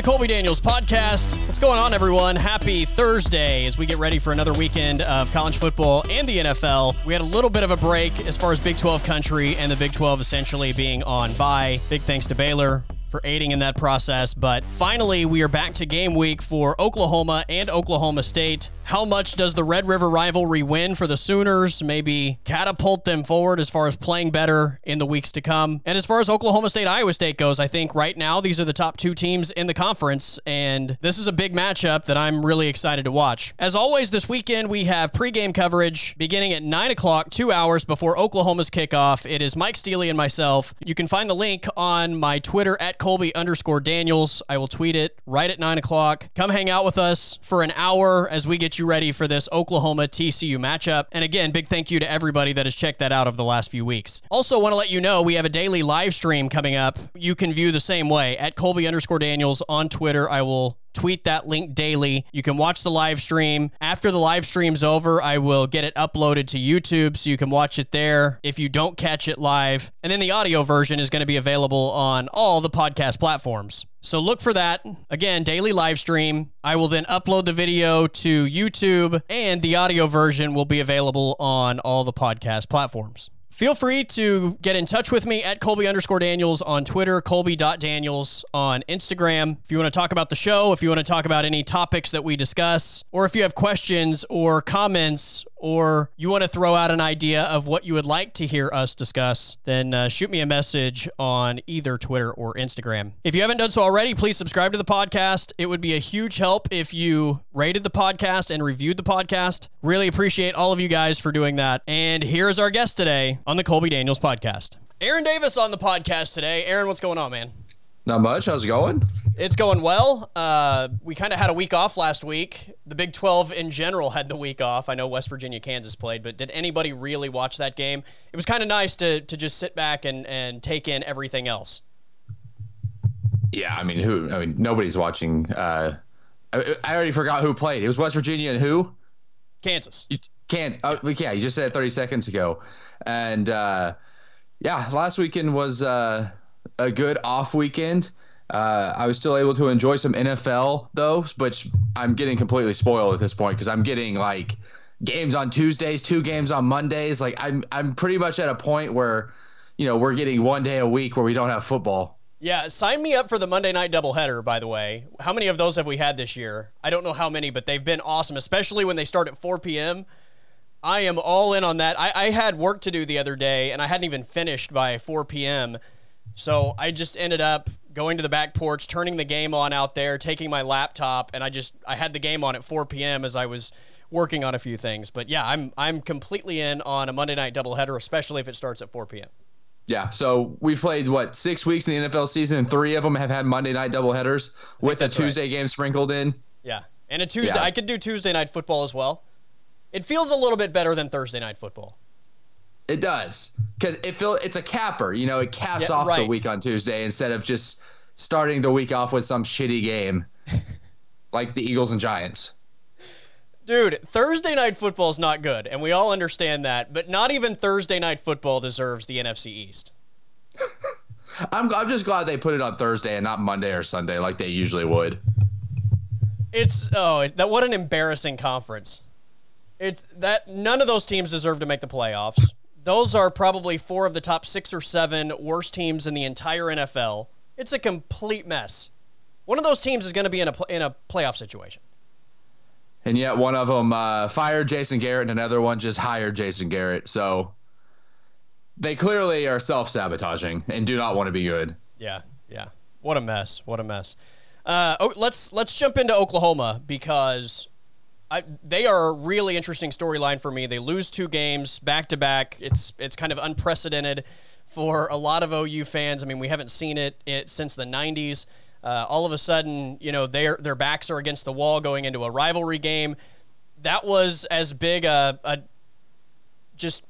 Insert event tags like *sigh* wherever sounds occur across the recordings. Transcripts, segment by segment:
the Colby Daniels podcast. What's going on, everyone? Happy Thursday as we get ready for another weekend of college football and the NFL. We had a little bit of a break as far as Big 12 country and the Big 12 essentially being on bye. Big thanks to Baylor for aiding in that process. But finally, we are back to game week for Oklahoma and Oklahoma State. How much does the Red River rivalry win for the Sooners? Maybe catapult them forward as far as playing better in the weeks to come. And as far as Oklahoma State, Iowa State goes, I think right now these are the top two teams in the conference. And this is a big matchup that I'm really excited to watch. As always, this weekend we have pregame coverage beginning at 9 o'clock, two hours before Oklahoma's kickoff. It is Mike Steely and myself. You can find the link on my Twitter at Colby underscore Daniels. I will tweet it right at 9 o'clock. Come hang out with us for an hour as we get you ready for this Oklahoma TCU matchup. And again, big thank you to everybody that has checked that out over the last few weeks. Also, want to let you know we have a daily live stream coming up. You can view the same way at Colby underscore Daniels on Twitter. I will tweet that link daily. You can watch the live stream. After the live stream's over, I will get it uploaded to YouTube so you can watch it there if you don't catch it live. And then the audio version is going to be available on all the podcast platforms. So look for that. Again, daily live stream. I will then upload the video to YouTube and the audio version will be available on all the podcast platforms. Feel free to get in touch with me at Colby underscore Daniels on Twitter, Colby.Daniels on Instagram. If you want to talk about the show, if you want to talk about any topics that we discuss, or if you have questions or comments, or you want to throw out an idea of what you would like to hear us discuss, then uh, shoot me a message on either Twitter or Instagram. If you haven't done so already, please subscribe to the podcast. It would be a huge help if you rated the podcast and reviewed the podcast. Really appreciate all of you guys for doing that. And here's our guest today on the Colby Daniels podcast. Aaron Davis on the podcast today. Aaron, what's going on, man? Not much. How's it going? It's going well. Uh, we kind of had a week off last week. The Big 12 in general had the week off. I know West Virginia, Kansas played, but did anybody really watch that game? It was kind of nice to, to just sit back and, and take in everything else. Yeah, I mean, who? I mean, nobody's watching. Uh, I, I already forgot who played. It was West Virginia and who? Kansas. You can't. Oh, yeah, you just said it 30 seconds ago. And uh, yeah, last weekend was uh, a good off weekend. Uh, I was still able to enjoy some NFL though, which I'm getting completely spoiled at this point because I'm getting like games on Tuesdays, two games on Mondays. Like I'm I'm pretty much at a point where, you know, we're getting one day a week where we don't have football. Yeah, sign me up for the Monday night doubleheader, by the way. How many of those have we had this year? I don't know how many, but they've been awesome, especially when they start at 4 p.m. I am all in on that. I, I had work to do the other day, and I hadn't even finished by 4 p.m. So I just ended up going to the back porch, turning the game on out there, taking my laptop, and I just I had the game on at 4 p.m. as I was working on a few things. But yeah, I'm I'm completely in on a Monday night doubleheader, especially if it starts at 4 p.m. Yeah, so we've played what six weeks in the NFL season, and three of them have had Monday night doubleheaders with a Tuesday right. game sprinkled in. Yeah, and a Tuesday. Yeah. I could do Tuesday night football as well. It feels a little bit better than Thursday night football. It does because it feel it's a capper. You know, it caps yeah, off right. the week on Tuesday instead of just starting the week off with some shitty game *laughs* like the Eagles and Giants. Dude, Thursday night football is not good, and we all understand that. But not even Thursday night football deserves the NFC East. *laughs* I'm I'm just glad they put it on Thursday and not Monday or Sunday like they usually would. It's oh that what an embarrassing conference. It's that none of those teams deserve to make the playoffs. Those are probably four of the top six or seven worst teams in the entire NFL. It's a complete mess. One of those teams is going to be in a in a playoff situation. And yet one of them uh, fired Jason Garrett, and another one just hired Jason Garrett. So they clearly are self sabotaging and do not want to be good. Yeah, yeah. What a mess. What a mess. Uh, oh, let's let's jump into Oklahoma because I, they are a really interesting storyline for me. They lose two games back to back. It's it's kind of unprecedented for a lot of OU fans. I mean, we haven't seen it, it since the '90s. Uh, all of a sudden, you know, their their backs are against the wall going into a rivalry game. That was as big a, a just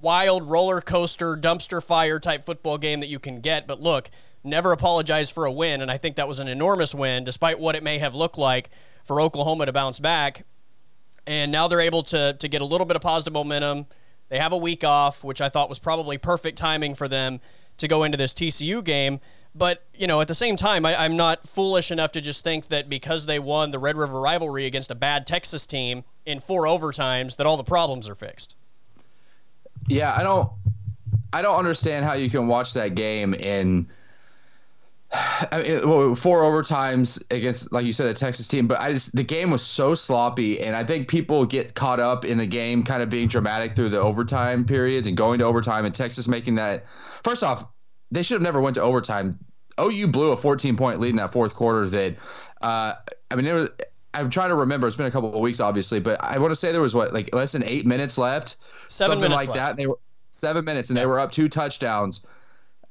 wild roller coaster dumpster fire type football game that you can get. But look, never apologize for a win, and I think that was an enormous win, despite what it may have looked like for Oklahoma to bounce back and now they're able to to get a little bit of positive momentum. They have a week off, which I thought was probably perfect timing for them to go into this TCU game. But, you know, at the same time, I, I'm not foolish enough to just think that because they won the Red River rivalry against a bad Texas team in four overtimes, that all the problems are fixed. Yeah, I don't I don't understand how you can watch that game in *sighs* I mean, well, four overtimes against, like you said, a Texas team. But I just the game was so sloppy, and I think people get caught up in the game kind of being dramatic through the overtime periods and going to overtime. And Texas making that. First off, they should have never went to overtime. OU blew a 14 point lead in that fourth quarter. That uh, I mean, it was. I'm trying to remember. It's been a couple of weeks, obviously, but I want to say there was what like less than eight minutes left, seven something minutes like left. that. They were seven minutes, and they were up two touchdowns.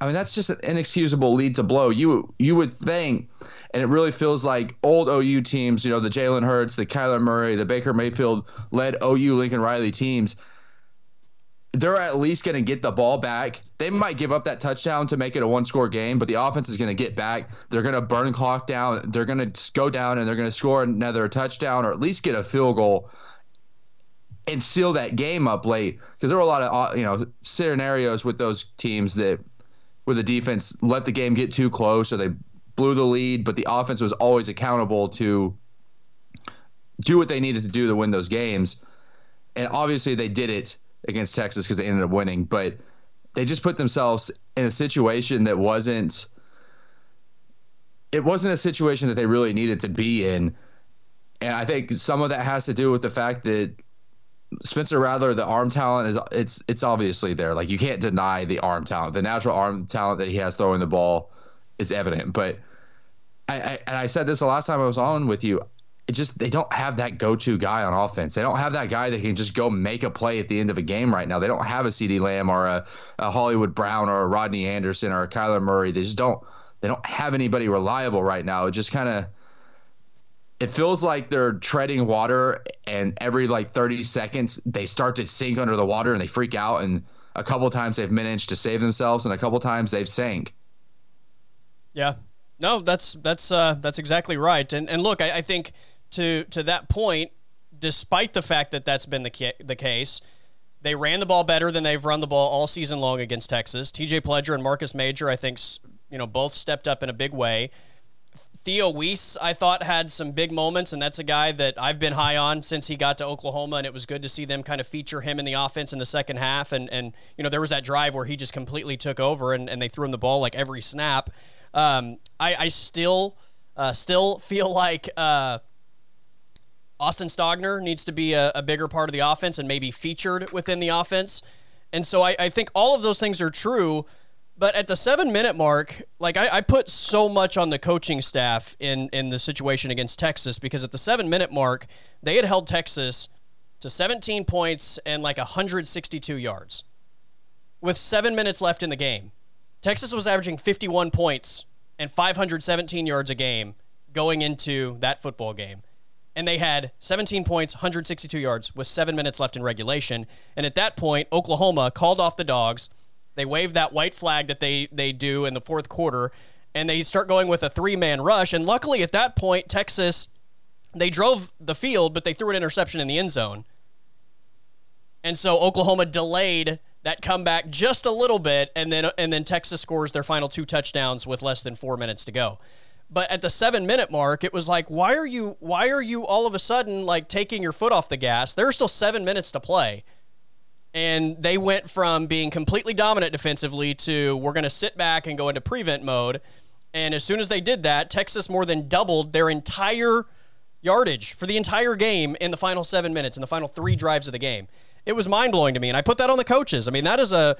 I mean, that's just an inexcusable lead to blow. You you would think, and it really feels like old OU teams, you know, the Jalen Hurts, the Kyler Murray, the Baker Mayfield led OU Lincoln Riley teams. They're at least going to get the ball back. They might give up that touchdown to make it a one score game, but the offense is going to get back. They're going to burn clock down. They're going to go down and they're going to score another touchdown or at least get a field goal and seal that game up late because there were a lot of uh, you know scenarios with those teams that where the defense let the game get too close or they blew the lead, but the offense was always accountable to do what they needed to do to win those games. And obviously they did it against Texas because they ended up winning, but they just put themselves in a situation that wasn't it wasn't a situation that they really needed to be in. And I think some of that has to do with the fact that Spencer Rattler, the arm talent is it's it's obviously there. Like you can't deny the arm talent. The natural arm talent that he has throwing the ball is evident. But I, I and I said this the last time I was on with you. It just they don't have that go-to guy on offense. They don't have that guy that can just go make a play at the end of a game right now. They don't have a CeeDee Lamb or a, a Hollywood Brown or a Rodney Anderson or a Kyler Murray. They just don't they don't have anybody reliable right now. It just kind of it feels like they're treading water and every like 30 seconds they start to sink under the water and they freak out and a couple times they've managed to save themselves and a couple times they've sank Yeah. No, that's that's uh, that's exactly right. And and look, I, I think to to that point, despite the fact that that's been the ca- the case, they ran the ball better than they've run the ball all season long against Texas. T.J. Pledger and Marcus Major, I think, you know, both stepped up in a big way. Theo Wease, I thought, had some big moments, and that's a guy that I've been high on since he got to Oklahoma, and it was good to see them kind of feature him in the offense in the second half. And, and you know, there was that drive where he just completely took over, and, and they threw him the ball like every snap. Um, I, I still uh, still *laughs* feel like uh, Austin Stogner needs to be a, a, bigger part of the offense and maybe featured within the offense. And so I, I think all of those things are true. But at the seven minute mark, like I, I, put so much on the coaching staff in, in the situation against Texas because at the seven minute mark, they had held Texas to 17 points and like 162 yards with seven minutes left in the game. Texas was averaging 51 points and 517 yards a game going into that football game. And they had 17 points, 162 yards with seven minutes left in regulation. And at that point, Oklahoma called off the dogs. They wave that white flag that they, they do in the fourth quarter, and they start going with a three man rush. And luckily, at that point, Texas, they drove the field, but they threw an interception in the end zone. And so Oklahoma delayed that comeback just a little bit, and then and then Texas scores their final two touchdowns with less than four minutes to go. But at the seven minute mark, it was like, why are you why are you all of a sudden like taking your foot off the gas? There are still seven minutes to play. And they went from being completely dominant defensively to we're going to sit back and go into prevent mode. And as soon as they did that, Texas more than doubled their entire yardage for the entire game in the final seven minutes, in the final three drives of the game. It was mind blowing to me. And I put that on the coaches. I mean, that is a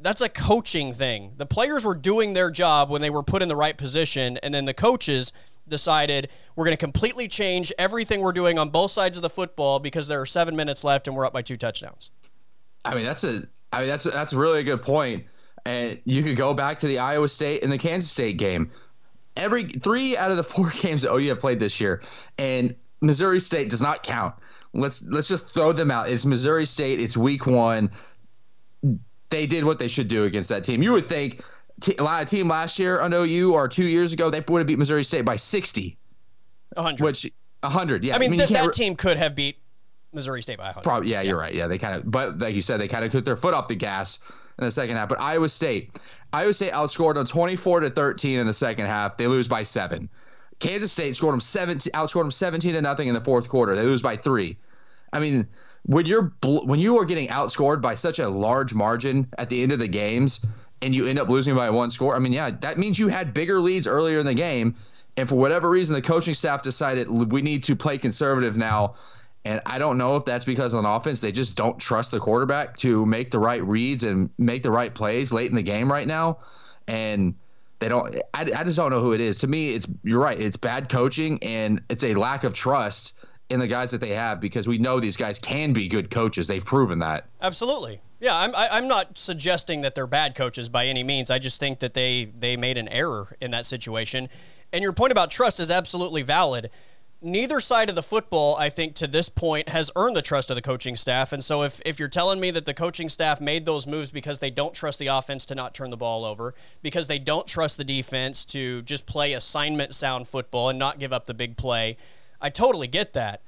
that's a coaching thing. The players were doing their job when they were put in the right position, and then the coaches decided we're going to completely change everything we're doing on both sides of the football because there are seven minutes left and we're up by two touchdowns. I mean, that's a I mean that's that's really a good point. And you could go back to the Iowa State and the Kansas State game. Every three out of the four *laughs* games that OU have played this year, and Missouri State does not count. Let's let's just throw them out. It's Missouri State. It's week one they did what they should do against that team. You would think t- a team last year on OU or two years ago they would have beat Missouri State by sixty. 100. Which 100, yeah. I mean, I mean th- that re- team could have beat Missouri State by 100. Probably, yeah, yeah, you're right. Yeah, they kind of, but like you said, they kind of put their foot off the gas in the second half. But Iowa State, Iowa State outscored them 24 to 13 in the second half. They lose by seven. Kansas State scored them 17, outscored them 17 to nothing in the fourth quarter. They lose by three. I mean, when you're when you are getting outscored by such a large margin at the end of the games, and you end up losing by one score, I mean, yeah, that means you had bigger leads earlier in the game, and for whatever reason, the coaching staff decided we need to play conservative now. And I don't know if that's because on offense they just don't trust the quarterback to make the right reads and make the right plays late in the game right now. And they don't. I, I just don't know who it is. To me, it's you're right. It's bad coaching and it's a lack of trust in the guys that they have because we know these guys can be good coaches. They've proven that. Absolutely. Yeah, I'm I, am i am not suggesting that they're bad coaches by any means. I just think that they they made an error in that situation. And your point about trust is absolutely valid. Neither side of the football, I think, to this point, has earned the trust of the coaching staff. And so, if, if you're telling me that the coaching staff made those moves because they don't trust the offense to not turn the ball over, because they don't trust the defense to just play assignment sound football and not give up the big play, I totally get that.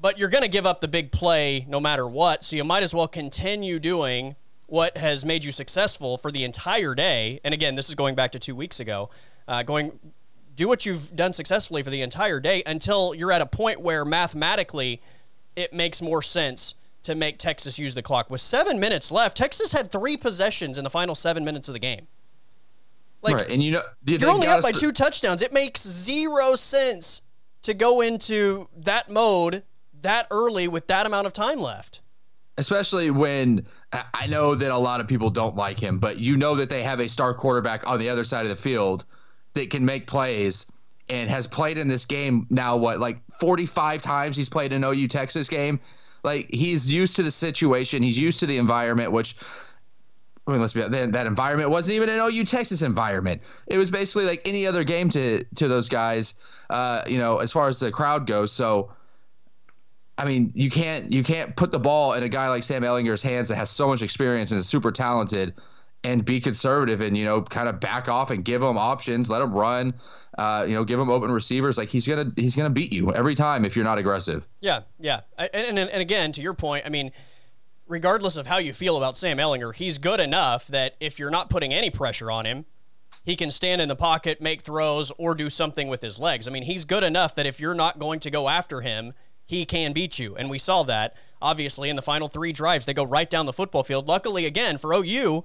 But you're going to give up the big play no matter what. So, you might as well continue doing what has made you successful for the entire day. And again, this is going back to two weeks ago. Uh, going do what you've done successfully for the entire day until you're at a point where mathematically it makes more sense to make Texas use the clock. With seven minutes left, Texas had three possessions in the final seven minutes of the game. Like, right, and you know you're only up by two touchdowns. It makes zero sense to go into that mode that early with that amount of time left. Especially when I know that a lot of people don't like him, but you know that they have a star quarterback on the other side of the field that can make plays and has played in this game now what like 45 times he's played an OU Texas game like he's used to the situation he's used to the environment which I mean, let's be that, that environment wasn't even an OU Texas environment. It was basically like any other game to to those guys, uh, you know, as far as the crowd goes. So, I mean, you can't you can't put the ball in a guy like Sam Ehlinger's hands that has so much experience and is super talented and be conservative and you know kind of back off and give them options, let them run, uh, you know, give them open receivers. Like he's gonna he's gonna beat you every time if you're not aggressive. Yeah, yeah, and and, and again to your point, I mean, regardless of how you feel about Sam Ehlinger, he's good enough that if you're not putting any pressure on him. He can stand in the pocket, make throws, or do something with his legs. I mean, he's good enough that if you're not going to go after him, he can beat you. And we saw that, obviously, in the final three drives. They go right down the football field. Luckily, again, for OU,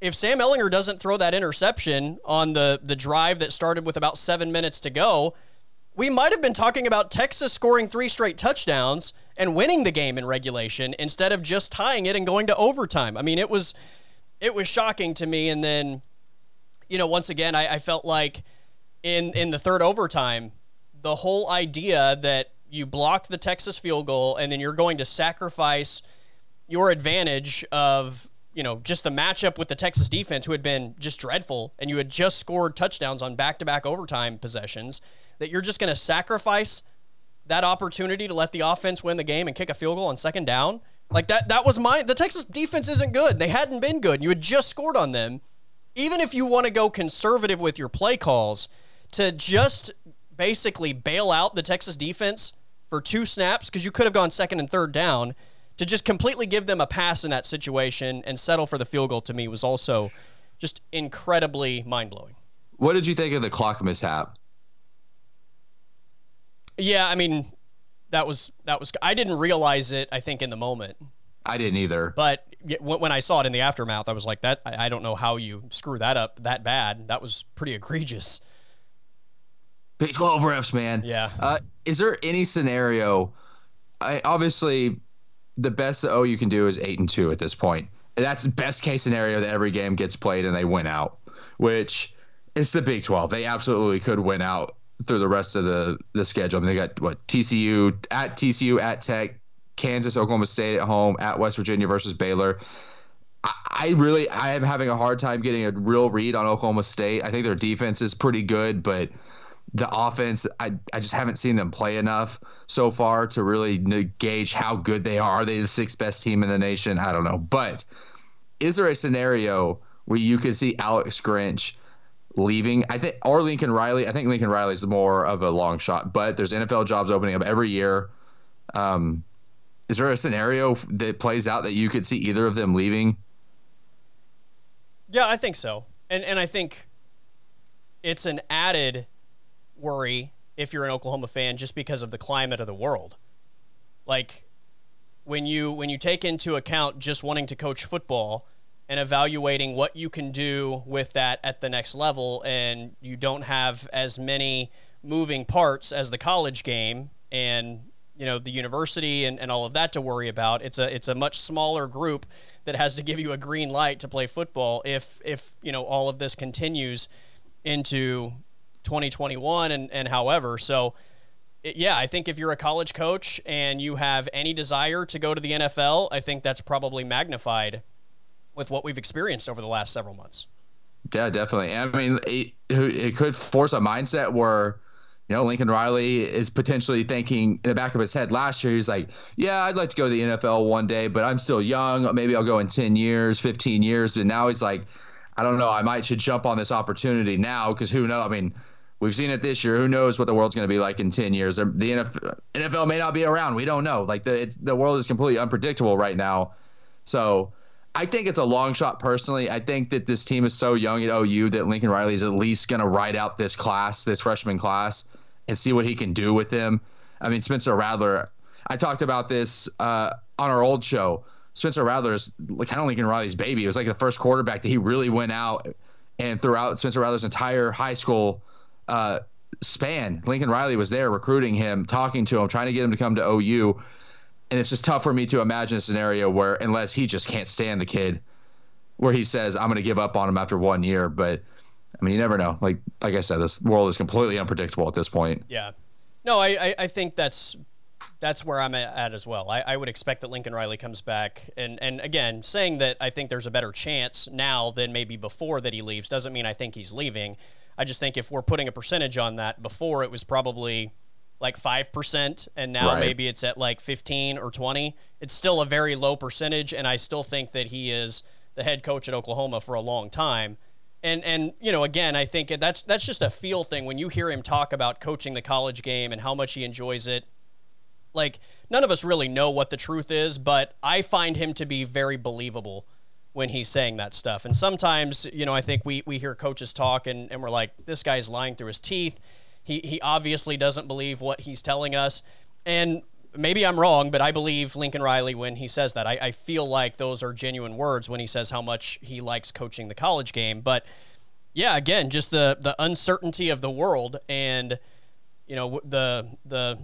if Sam Ehlinger doesn't throw that interception on the the drive that started with about seven minutes to go, we might have been talking about Texas scoring three straight touchdowns and winning the game in regulation instead of just tying it and going to overtime. I mean, it was it was shocking to me. And then, you know, once again, I, I felt like in in the third overtime, the whole idea that you blocked the Texas field goal and then you're going to sacrifice your advantage of you know, just the matchup with the Texas defense, who had been just dreadful, and you had just scored touchdowns on back to back overtime possessions, that you're just going to sacrifice that opportunity to let the offense win the game and kick a field goal on second down. Like that, that was my. The Texas defense isn't good. They hadn't been good. You had just scored on them. Even if you want to go conservative with your play calls, to just basically bail out the Texas defense for two snaps because you could have gone second and third down to just completely give them a pass in that situation and settle for the field goal to me was also just incredibly mind blowing. What did you think of the clock mishap? Yeah, I mean, that was that was I didn't realize it. I think in the moment. I didn't either. But when I saw it in the aftermath, I was like, "That I don't know how you screw that up that bad. That was pretty egregious." Big Twelve refs, man. Yeah. Uh, is there any scenario? I obviously the best that OU can do is eight and two at this point. That's best case scenario that every game gets played and they win out, which it's the Big 12. They absolutely could win out through the rest of the the schedule. I mean, they got what TCU at TCU at Tech, Kansas, Oklahoma State at home, at West Virginia versus Baylor. I, I really I am having a hard time getting a real read on Oklahoma State. I think their defense is pretty good, but the offense, I, I just haven't seen them play enough so far to really gauge how good they are. Are they the sixth best team in the nation? I don't know. But is there a scenario where you could see Alex Grinch leaving? I think, or Lincoln Riley. I think Lincoln Riley is more of a long shot, but there's NFL jobs opening up every year. Um, is there a scenario that plays out that you could see either of them leaving? Yeah, I think so. And and I think it's an added worry if you're an Oklahoma fan just because of the climate of the world. Like when you when you take into account just wanting to coach football and evaluating what you can do with that at the next level and you don't have as many moving parts as the college game and you know the university and, and all of that to worry about it's a it's a much smaller group that has to give you a green light to play football if if you know all of this continues into 2021 and and however so yeah I think if you're a college coach and you have any desire to go to the NFL I think that's probably magnified with what we've experienced over the last several months yeah definitely I mean it, it could force a mindset where you know, Lincoln Riley is potentially thinking in the back of his head last year, he's like, yeah, I'd like to go to the NFL one day, but I'm still young. Maybe I'll go in 10 years, 15 years. But now he's like, I don't know. I might should jump on this opportunity now because who knows? I mean, we've seen it this year. Who knows what the world's going to be like in 10 years? The NFL, may not be around. We don't know. Like the, the world is completely unpredictable right now. So I think it's a long shot personally. I think that this team is so young at OU that Lincoln Riley is at least going to ride out this class, this freshman class and see what he can do with them. I mean, Spencer Rattler. I talked about this uh, on our old show. Spencer Rattler is kind of Lincoln Riley's baby. It was like the first quarterback that he really went out and throughout Spencer Rattler's entire high school uh, span, Lincoln Riley was there recruiting him, talking to him, trying to get him to come to OU. And it's just tough for me to imagine a scenario where, unless he just can't stand the kid, where he says, I'm going to give up on him after one year. But I mean, you never know. Like like I said, this world is completely unpredictable at this point. Yeah. No, I, I, I think that's that's where I'm at as well. I, I would expect that Lincoln Riley comes back. And, and again, saying that I think there's a better chance now than maybe before that he leaves doesn't mean I think he's leaving. I just think if we're putting a percentage on that, before it was probably like 5%, and now right. maybe it's at like 15 or 20. It's still a very low percentage, and I still think that he is the head coach at Oklahoma for a long time. And and you know, again, I think that's that's just a feel thing when you hear him talk about coaching the college game and how much he enjoys it. Like none of us really know what the truth is, but I find him to be very believable when he's saying that stuff. And sometimes, you know, I think we we hear coaches talk and, and we're like, this guy's lying through his teeth. He he obviously doesn't believe what he's telling us. And maybe I'm wrong, but I believe Lincoln Riley when he says that. I, I, feel like those are genuine words when he says how much he likes coaching the college game. But yeah, again, just the the uncertainty of the world and you know the the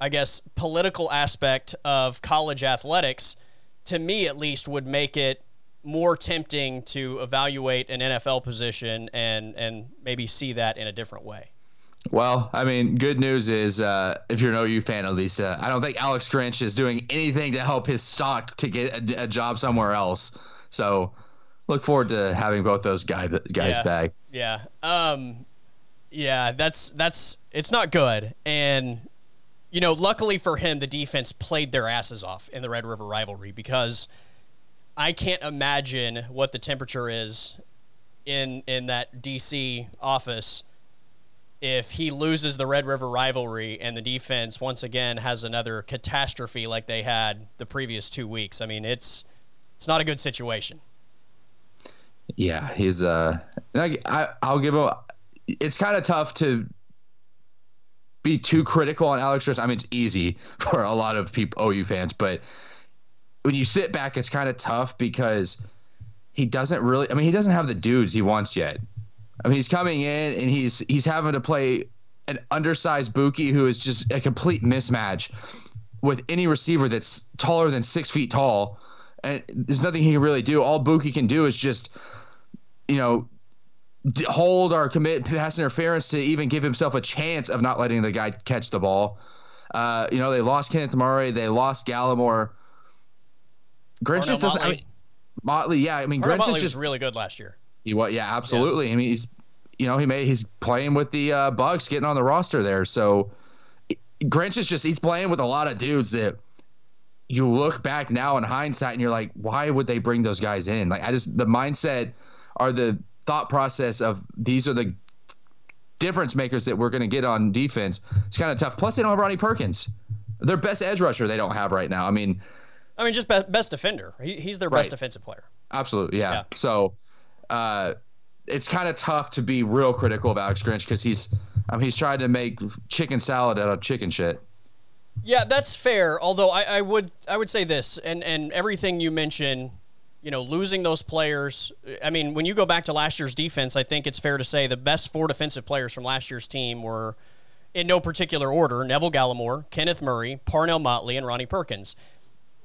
I guess political aspect of college athletics to me at least would make it more tempting to evaluate an NFL position and and maybe see that in a different way. Well, I mean, good news is uh, if you're an OU fan, least, uh, I don't think Alex Grinch is doing anything to help his stock to get a, a job somewhere else. So look forward to having both those guy, guys yeah. back. Yeah. Um, yeah, that's that's it's not good. And you know, luckily for him, the defense played their asses off in the Red River rivalry because I can't imagine what the temperature is in in that DC office if he loses the Red River rivalry and the defense once again has another catastrophe like they had the previous two weeks. I mean, it's it's not a good situation. Yeah, he's uh, I I'll give him. It's kind of tough to be too critical on Alex Grinch. I mean, it's easy *laughs* for a lot of people OU fans, but when you sit back, it's kind of tough because he doesn't really. I mean, he doesn't have the dudes he wants yet. I mean, he's coming in and he's he's having to play an undersized Buki who is just a complete mismatch with any receiver that's taller than six feet tall. And there's nothing he can really do. All Buki can do is just, you know, hold or commit pass interference to even give himself a chance of not letting the guy catch the ball. Uh, you know, they lost Kenneth Murray, they lost Gallimore. Grinch just doesn't. Motley. I mean, Motley, yeah. I mean, Grinch Motley just really good last year. He was, yeah, absolutely. Yeah. I mean, he's, you know, he may he's playing with the uh, Bucks, getting on the roster there. So Grinch is just he's playing with a lot of dudes that you look back now in hindsight and you're like, why would they bring those guys in? Like, I just the mindset or the thought process of these are the difference makers that we're going to get on defense. It's kind of tough. Plus, they don't have Ronnie Perkins. their best edge rusher they don't have right now. I mean, I mean, just be- best defender. He, he's their Right. best defensive player. absolutely, yeah. Yeah. So, uh, it's kind of tough to be real critical of Alex Grinch because he's, I mean, he's trying to make chicken salad out of chicken shit. Yeah, that's fair. Although I, I would I would say this, and and everything you mention, you know, losing those players. I mean, when you go back to last year's defense, I think it's fair to say the best four defensive players from last year's team were, in no particular order, Neville Gallimore, Kenneth Murray, Parnell Motley, and Ronnie Perkins.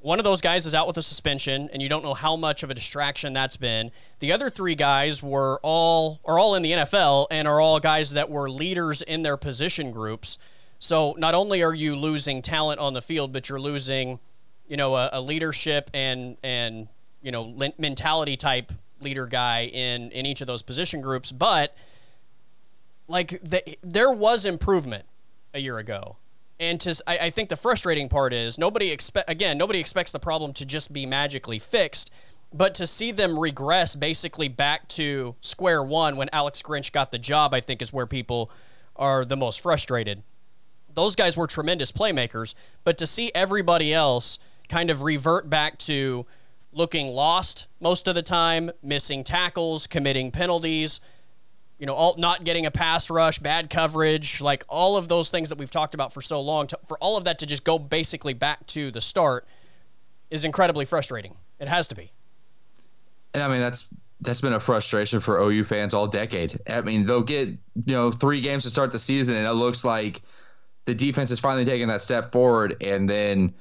One of those guys is out with a suspension, and you don't know how much of a distraction that's been. The other three guys were all are all in the NFL and are all guys that were leaders in their position groups. So not only are you losing talent on the field, but you're losing, you know, a, a leadership and and you know mentality type leader guy in in each of those position groups. But like the, there was improvement a year ago. And to, I, I think the frustrating part is nobody expect again nobody expects the problem to just be magically fixed, but to see them regress basically back to square one when Alex Grinch got the job, I think is where people are the most frustrated. Those guys were tremendous playmakers, but to see everybody else kind of revert back to looking lost most of the time, missing tackles, committing penalties, you know, not getting a pass rush, bad coverage, like all of those things that we've talked about for so long, to, for all of that to just go basically back to the start is incredibly frustrating. It has to be. And I mean, that's that's been a frustration for OU fans all decade. I mean, they'll get you know three games to start the season, and it looks like the defense is finally taking that step forward, and then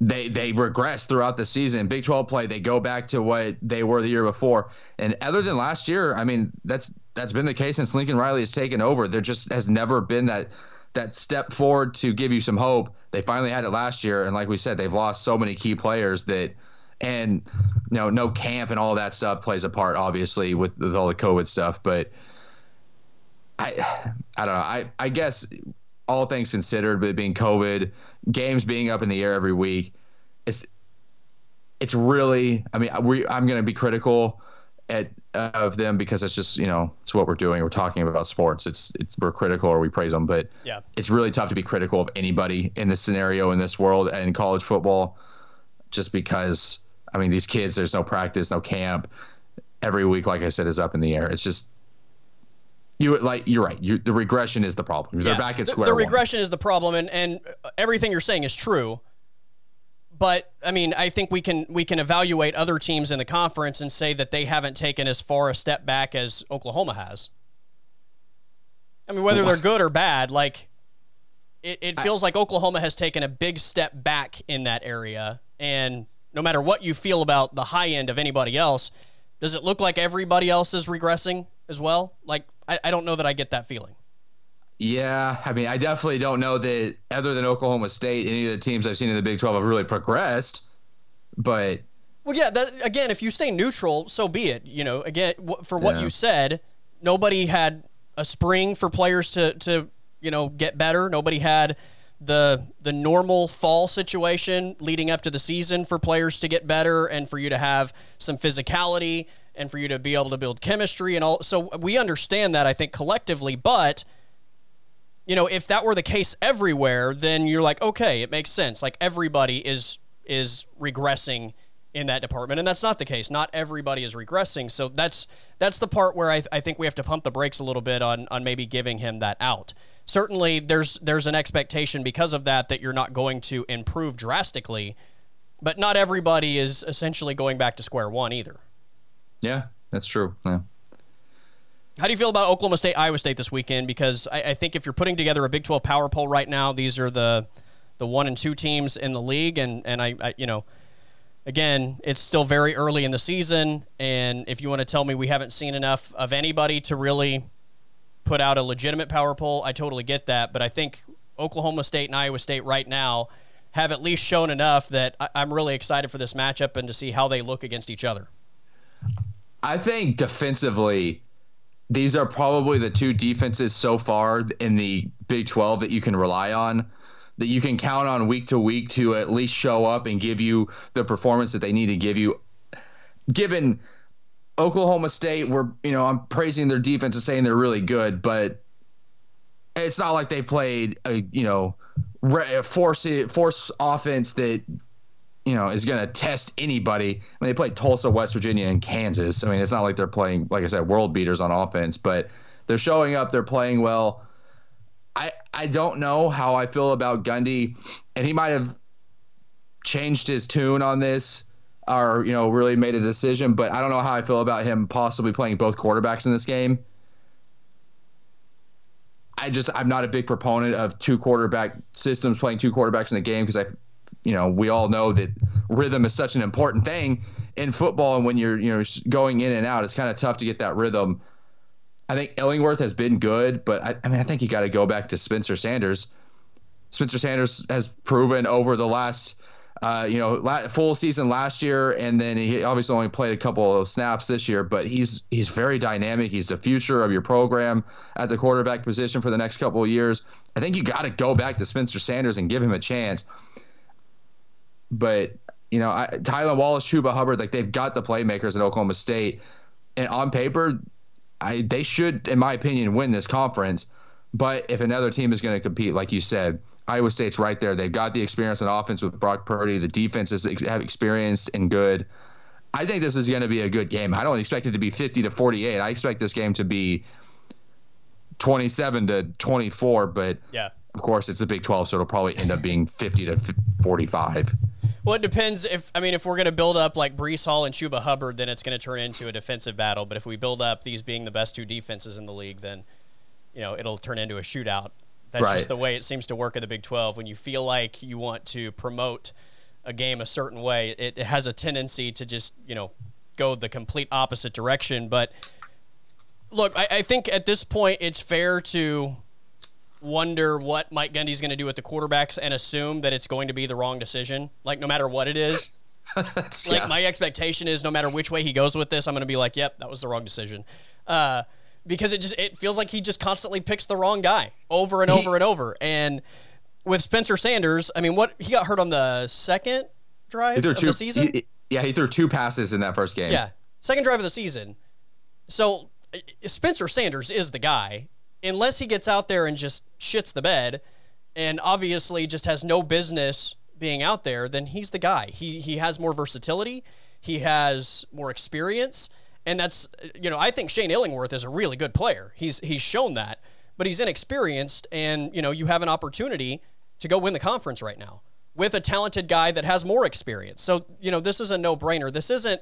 they they regress throughout the season. Big 12 play, they go back to what they were the year before. And other than last year, I mean, that's that's been the case since Lincoln Riley has taken over. There just has never been that that step forward to give you some hope. They finally had it last year, and like we said, they've lost so many key players that and you know no camp and all that stuff plays a part obviously with, with all the covid stuff but i i don't know i i guess all things considered but being covid games being up in the air every week it's it's really i mean we i'm going to be critical at of them because it's just you know it's what we're doing we're talking about sports it's it's we're critical or we praise them but Yeah. it's really tough to be critical of anybody in this scenario in this world and college football just because I mean these kids there's no practice, no camp. Every week, like I said, is up in the air. It's just you like you're right. You, the regression is the problem. They're Yeah. back at The- square The, one. regression is the problem, and and everything you're saying is true. But I mean, I think we can we can evaluate other teams in the conference and say that they haven't taken as far a step back as Oklahoma has. I mean, whether they're good or bad, like it, it feels like Oklahoma has taken a big step back in that area. And no matter what you feel about the high end of anybody else, does it look like everybody else is regressing as well? Like, I, I don't know that I get that feeling. Yeah, I mean, I definitely don't know that other than Oklahoma State, any of the teams I've seen in the Big 12 have really progressed. But Well, yeah. That again, if you stay neutral, so be it. You know, again, for what Yeah. you said, nobody had a spring for players to to you know get better. Nobody had the the normal fall situation leading up to the season for players to get better and for you to have some physicality and for you to be able to build chemistry and all. So we understand that I think collectively, but you know, if that were the case everywhere, then you're like, okay, it makes sense. Like everybody is is regressing in that department, and that's not the case. Not everybody is regressing. So that's that's the part where I, I think we have to pump the brakes a little bit on on maybe giving him that out. Certainly, there's there's an expectation because of that that you're not going to improve drastically, but not everybody is essentially going back to square one either. yeah, that's true. Yeah. How do you feel about Oklahoma State, Iowa State this weekend? Because I, I think if you're putting together a Big 12 power poll right now, these are the the one and two teams in the league, and and I, I you know, again, it's still very early in the season, and if you want to tell me we haven't seen enough of anybody to really put out a legitimate power poll, I totally get that. But I think Oklahoma State and Iowa State right now have at least shown enough that I, I'm really excited for this matchup and to see how they look against each other. I think defensively, these are probably the two defenses so far in the Big 12 that you can rely on, that you can count on week to week to at least show up and give you the performance that they need to give you. Given Oklahoma State, we're you know I'm praising their defense and saying they're really good, but it's not like they played a you know force force offense that you know is going to test anybody. I mean, they play Tulsa, West Virginia, and Kansas. I mean, it's not like they're playing, like I said, world beaters on offense, but they're showing up. They're playing well. I I don't know how I feel about Gundy, and he might have changed his tune on this or you know really made a decision. But I don't know how I feel about him possibly playing both quarterbacks in this game. I just I'm not a big proponent of two quarterback systems playing two quarterbacks in the game because I, you know, we all know that rhythm is such an important thing in football, and when you're you know going in and out, it's kind of tough to get that rhythm. I think Illingworth has been good, but I, I mean I think you got to go back to Spencer Sanders. Spencer Sanders has proven over the last uh, you know, la- full season last year, and then he obviously only played a couple of snaps this year. But he's he's very dynamic. He's the future of your program at the quarterback position for the next couple of years. I think you got to go back to Spencer Sanders and give him a chance. But you know, I, Tylan Wallace, Chuba Hubbard, like they've got the playmakers at Oklahoma State, and on paper, I they should, in my opinion, win this conference. But if another team is going to compete, like you said Iowa State's right there. They've got the experience on offense with Brock Purdy. The defense is have experienced and good. I think this is going to be a good game. I don't expect it to be 50 to 48. I expect this game to be 27 to 24, but yeah. Of course, it's the Big 12, so it'll probably end up being 50 to 45. Well, it depends. If I mean, if we're going to build up like Breece Hall and Chuba Hubbard, then it's going to turn into a defensive battle. But if we build up these being the best two defenses in the league, then you know it'll turn into a shootout. That's right. just the way it seems to work in the Big 12. When you feel like you want to promote a game a certain way, it, it has a tendency to just, you know, go the complete opposite direction. But look, I, I think at this point it's fair to wonder what Mike Gundy's going to do with the quarterbacks and assume that it's going to be the wrong decision. Like, no matter what it is. *laughs* like, yeah. my expectation is no matter which way he goes with this, I'm going to be like, yep, that was the wrong decision. Uh, because it just it feels like he just constantly picks the wrong guy over and over and over. And with Spencer Sanders, I mean, what he got hurt on the second drive of two, the season. He, yeah, he threw two passes in that first game. Yeah, second drive of the season. So Spencer Sanders is the guy, unless he gets out there and just shits the bed, and obviously just has no business being out there. Then he's the guy. He he has more versatility. He has more experience and that's you know I think Shane Illingworth is a really good player. He's he's shown that, but he's inexperienced, and you know you have an opportunity to go win the conference right now with a talented guy that has more experience. So you know this is a no brainer. This isn't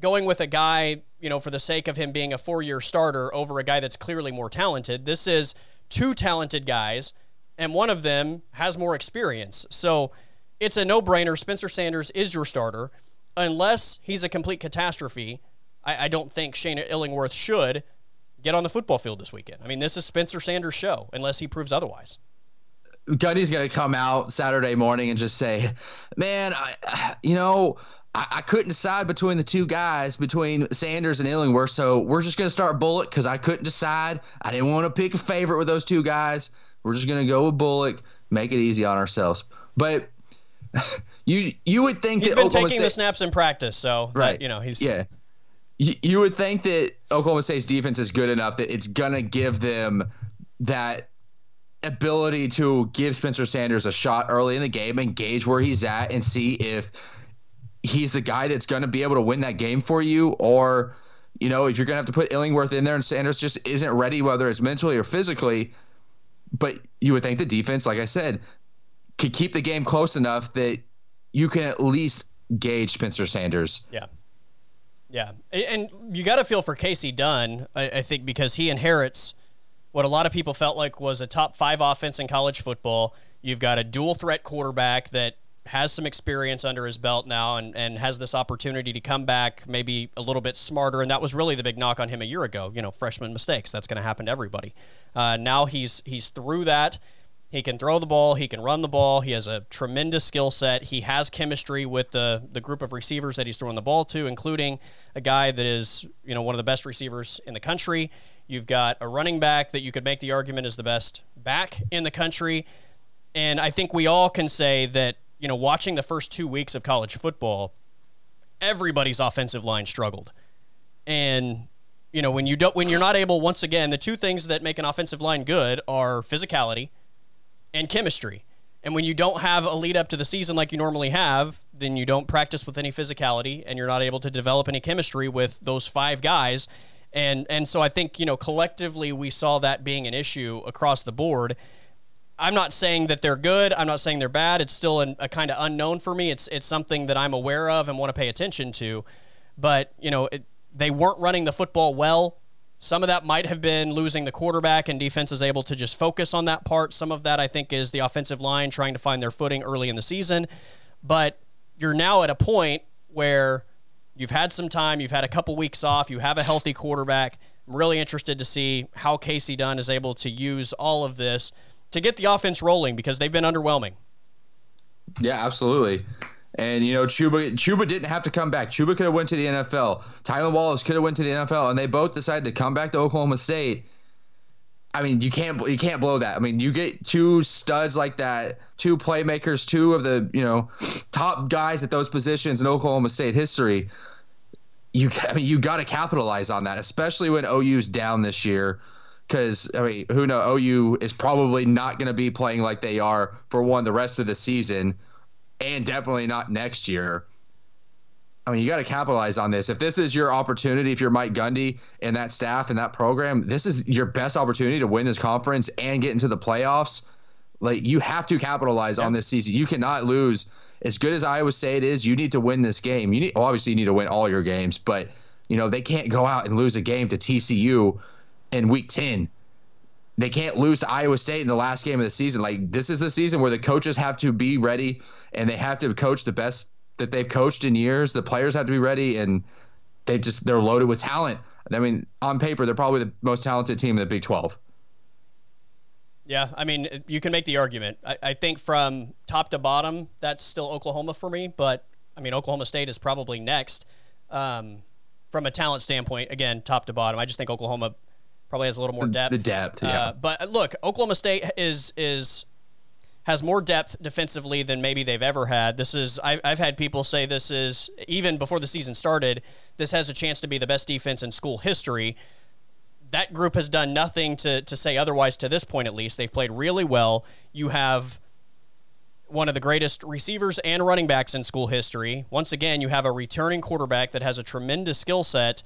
going with a guy you know for the sake of him being a four year starter over a guy that's clearly more talented. This is two talented guys, and one of them has more experience. So it's a no brainer. Spencer Sanders is your starter unless he's a complete catastrophe I, I don't think Shane Illingworth should get on the football field this weekend. I mean, this is Spencer Sanders' show, unless he proves otherwise. Gundy's going to come out Saturday morning and just say, "Man, I, you know, I, I, couldn't decide between the two guys, between Sanders and Illingworth. So we're just going to start Bullock because I couldn't decide. I didn't want to pick a favorite with those two guys. We're just going to go with Bullock, make it easy on ourselves." But *laughs* you you would think he's been Oklahoma taking State, the snaps in practice, so right, that, you know he's yeah you, you would think that Oklahoma State's defense is good enough that it's gonna give them that ability to give Spencer Sanders a shot early in the game and gauge where he's at and see if he's the guy that's going to be able to win that game for you or you know if you're going to have to put Illingworth in there and Sanders just isn't ready whether it's mentally or physically but you would think the defense like I said could keep the game close enough that you can at least gauge Spencer Sanders. Yeah. Yeah, and you got to feel for Kasey Dunn, I, I, think, because he inherits what a lot of people felt like was a top five offense in college football. You've got a dual threat quarterback that has some experience under his belt now and, and has this opportunity to come back maybe a little bit smarter. And that was really the big knock on him a year ago. You know, freshman mistakes. That's going to happen to everybody. Uh, now he's he's through that. He can throw the ball. He can run the ball. He has a tremendous skill set. He has chemistry with the the group of receivers that he's throwing the ball to, including a guy that is you know one of the best receivers in the country. You've got a running back that you could make the argument is the best back in the country, and I think we all can say that you know watching the first two weeks of college football, everybody's offensive line struggled, and you know when you don't when you're not able once again the two things that make an offensive line good are physicality and chemistry. And when you don't have a lead up to the season like you normally have, then you don't practice with any physicality and you're not able to develop any chemistry with those five guys. And and so I think, you know, collectively we saw that being an issue across the board. I'm not saying that they're good. I'm not saying they're bad. It's still an, a kind of unknown for me. It's it's something that I'm aware of and want to pay attention to. But, you know, it, they weren't running the football well. Some of that might have been losing the quarterback and defense is able to just focus on that part. Some of that I think is the offensive line trying to find their footing early in the season. But you're now at a point where you've had some time, you've had a couple weeks off, you have a healthy quarterback. I'm really interested to see how Kasey Dunn is able to use all of this to get the offense rolling because they've been underwhelming. Yeah, absolutely. And you know, Chuba Chuba didn't have to come back. Chuba could have went to the NFL. Tylan Wallace could have went to the NFL, and they both decided to come back to Oklahoma State. I mean, you can't you can't blow that. I mean, you get two studs like that, two playmakers, two of the you know top guys at those positions in Oklahoma State history. You I mean, you got to capitalize on that, especially when OU's down this year. Because I mean, who know OU is probably not going to be playing like they are for one the rest of the season and definitely not next year. I mean, you got to capitalize on this. If this is your opportunity, if you're Mike Gundy and that staff and that program, this is your best opportunity to win this conference and get into the playoffs. Like you have to capitalize yeah. on this season. You cannot lose. As good as Iowa State is, you need to win this game. You need well, obviously you need to win all your games, but you know they can't go out and lose a game to TCU in Week Ten they can't lose to Iowa State in the last game of the season. Like this is the season where the coaches have to be ready and they have to coach the best that they've coached in years. The players have to be ready and they just they're loaded with talent. I mean, on paper, they're probably the most talented team in the Big 12. Yeah, I mean, you can make the argument. I, I think from top to bottom, that's still Oklahoma for me. But I mean, Oklahoma State is probably next um, from a talent standpoint. Again, top to bottom, I just think Oklahoma probably has a little more depth. The depth, yeah. Uh, but uh, look, Oklahoma State is is has more depth defensively than maybe they've ever had. This is I, I've had people say this is even before the season started. This has a chance to be the best defense in school history. That group has done nothing to to say otherwise to this point. At least they've played really well. You have one of the greatest receivers and running backs in school history. Once again, you have a returning quarterback that has a tremendous skill set.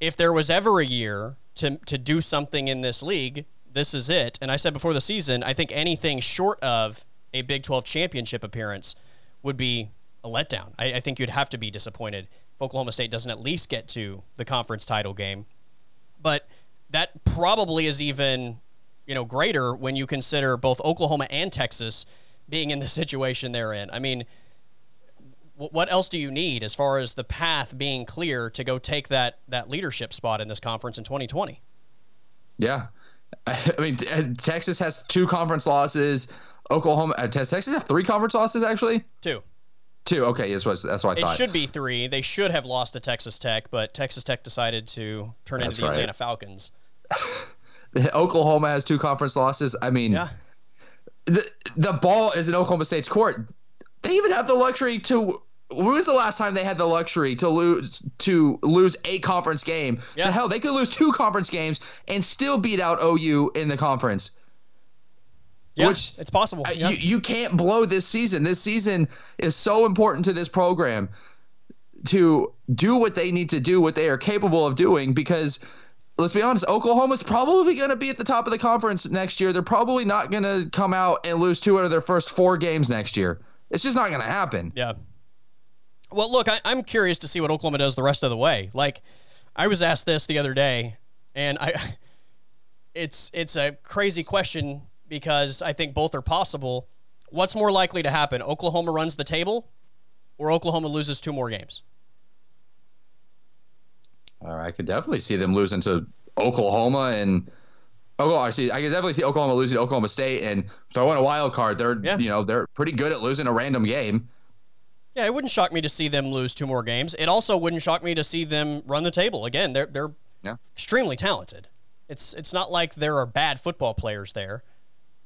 If there was ever a year to to do something in this league, this is it. And I said before the season, I think anything short of a Big 12 championship appearance would be a letdown. I, I think you'd have to be disappointed if Oklahoma State doesn't at least get to the conference title game. But that probably is even, you know, greater when you consider both Oklahoma and Texas being in the *laughs* situation they're in. I mean, what else do you need as far as the path being clear to go take that that leadership spot in this conference in 2020? Yeah, *laughs* I mean Texas has two conference losses. Oklahoma uh, does Texas have three conference losses actually? Two. Two. Okay, yes, that's what I thought. It should be three. They should have lost to Texas Tech, but Texas Tech decided to turn that's into the right. Atlanta Falcons. *laughs* Oklahoma has two conference losses. I mean, yeah. the the ball is in Oklahoma State's court. They even have the luxury to when was the last time they had the luxury to lose to lose a conference game? Yeah. The hell, they could lose two conference games and still beat out OU in the conference. Yeah, Which, it's possible. Yeah. You, you can't blow this season. This season is so important to this program to do what they need to do, what they are capable of doing, because let's be honest, Oklahoma's probably going to be at the top of the conference next year. They're probably not going to come out and lose two out of their first four games next year. It's just not going to happen. Yeah. Well, look, I, am curious to see what Oklahoma does the rest of the way. Like, I was asked this the other day, and I, *laughs* it's it's a crazy question because I think both are possible. What's more likely to happen? Oklahoma runs the table, or Oklahoma loses two more games? All right, I could definitely see them losing to Oklahoma and. Oh, I see. I can definitely see Oklahoma losing to Oklahoma State and throwing a wild card. They're yeah. you know they're pretty good at losing a random game. Yeah, it wouldn't shock me to see them lose two more games. It also wouldn't shock me to see them run the table again. They're they're yeah. extremely talented. It's it's not like there are bad football players there.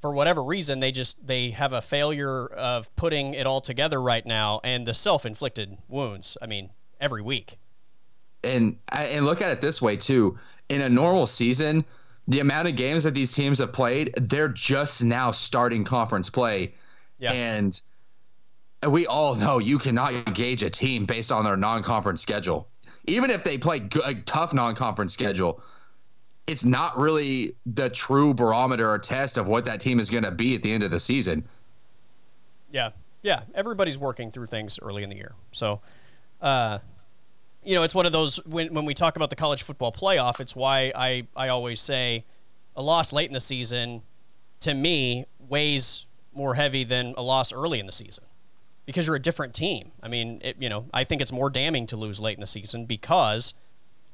For whatever reason, they just they have a failure of putting it all together right now, and the self-inflicted wounds. I mean, every week. And and look at it this way too. In a normal season, the amount of games that these teams have played, they're just now starting conference play Yeah. And we all know you cannot gauge a team based on their non-conference schedule. Even if they play a tough non-conference schedule, it's not really the true barometer or test of what that team is going to be at the end of the season. Yeah, yeah. Everybody's working through things early in the year, so uh, you know, it's one of those when when we talk about the college football playoff. It's why I I always say a loss late in the season, to me, weighs more heavy than a loss early in the season because you're a different team. I mean, it, you know, I think it's more damning to lose late in the season because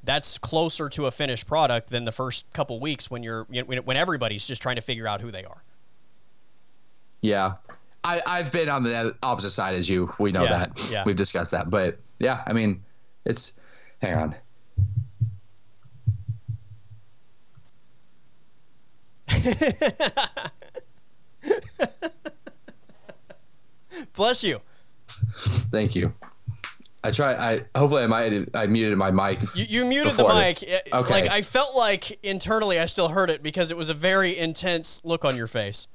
that's closer to a finished product than the first couple weeks when you're you know, when everybody's just trying to figure out who they are. Yeah. I, I've been on the opposite side as you. We know Yeah, that. yeah. We've discussed that. But yeah, I mean, it's hang on. *laughs* Bless you. Thank you. I try. I hopefully I might I muted my mic. You, you muted the mic. It- Okay. Like I felt like internally I still heard it because it was a very intense look on your face.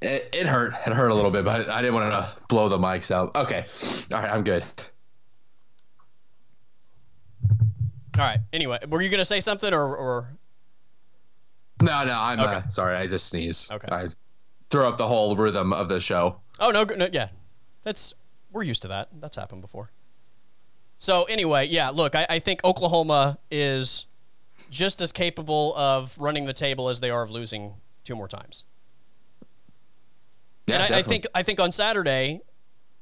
It, it hurt. It hurt a little bit, but I didn't want to blow the mics out. Okay. All right. I'm good. All right. Anyway, were you gonna say something or, or No, no. I'm uh, sorry. I just sneezed. Okay. I threw up the whole rhythm of the show. Oh no, no, yeah, that's we're used to that. That's happened before. So anyway, yeah. Look, I, I think Oklahoma is just as capable of running the table as they are of losing two more times. Yeah, and I, I think I think on Saturday,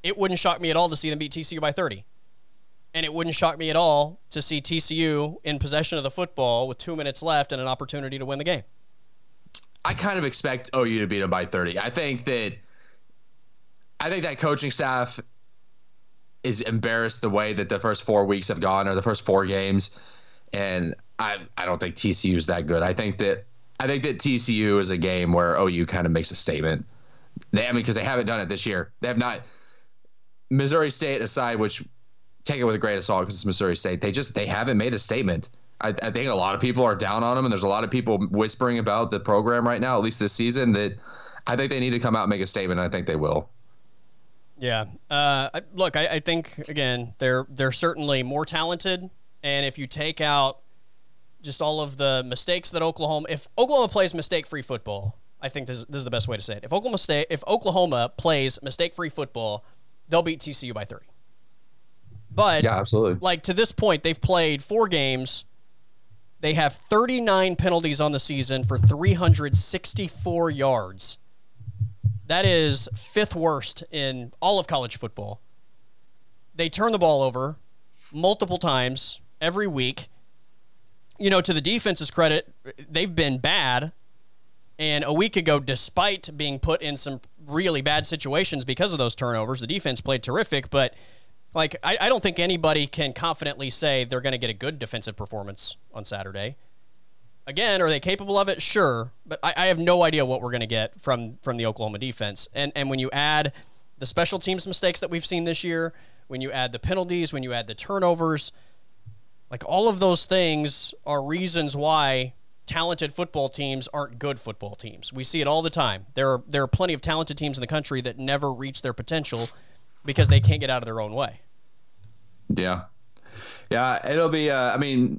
it wouldn't shock me at all to see them beat TCU by thirty, and it wouldn't shock me at all to see TCU in possession of the football with two minutes left and an opportunity to win the game. I kind of expect OU to beat them by 30. I think that I think that coaching staff is embarrassed the way that the first four weeks have gone or the first four games. And I I don't think TCU is that good. I think that I think that TCU is a game where OU kind of makes a statement. They, I mean, because they haven't done it this year. They have not. Missouri State aside, which take it with a grain of salt because it's Missouri State. They just they haven't made a statement. I, I think a lot of people are down on them, and there's a lot of people whispering about the program right now, at least this season. That I think they need to come out and make a statement. And I think they will. Yeah. Uh, I- look, I, I think again they're they're certainly more talented, and if you take out just all of the mistakes that Oklahoma, if Oklahoma plays mistake-free football, I think this, this is the best way to say it. If Oklahoma State, if Oklahoma plays mistake-free football, they'll beat TCU by three. But Yeah, absolutely. like to this point, they've played four games. They have 39 penalties on the season for 364 yards. That is fifth worst in all of college football. They turn the ball over multiple times every week. You know, to the defense's credit, they've been bad. And a week ago, despite being put in some really bad situations because of those turnovers, the defense played terrific. But like, I, I don't think anybody can confidently say they're going to get a good defensive performance on Saturday. Again, are they capable of it? Sure, but I, I have no idea what we're going to get from from the Oklahoma defense. And and when you add the special teams mistakes that we've seen this year, when you add the penalties, when you add the turnovers, like all of those things are reasons why talented football teams aren't good football teams. We see it all the time. There are there are plenty of talented teams in the country that never reach their potential because they can't get out of their own way. Yeah, yeah. It'll be. Uh, I mean,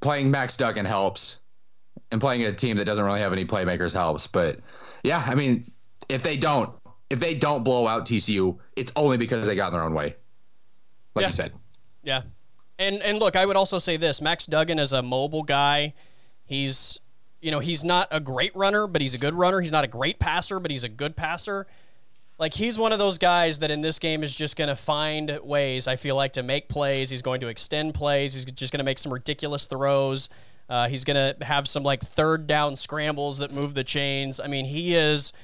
playing Max Duggan helps, and playing a team that doesn't really have any playmakers helps. But yeah, I mean, if they don't, if they don't blow out TCU, it's only because they got in their own way. Like Yeah. you said. Yeah. And and look, I would also say this, Max Duggan is a mobile guy. He's you know, he's not a great runner, but he's a good runner. He's not a great passer, but he's a good passer. Like he's one of those guys that in this game is just going to find ways, I feel like, to make plays. He's going to extend plays. He's just going to make some ridiculous throws. Uh, he's going to have some like third down scrambles that move the chains. I mean, he is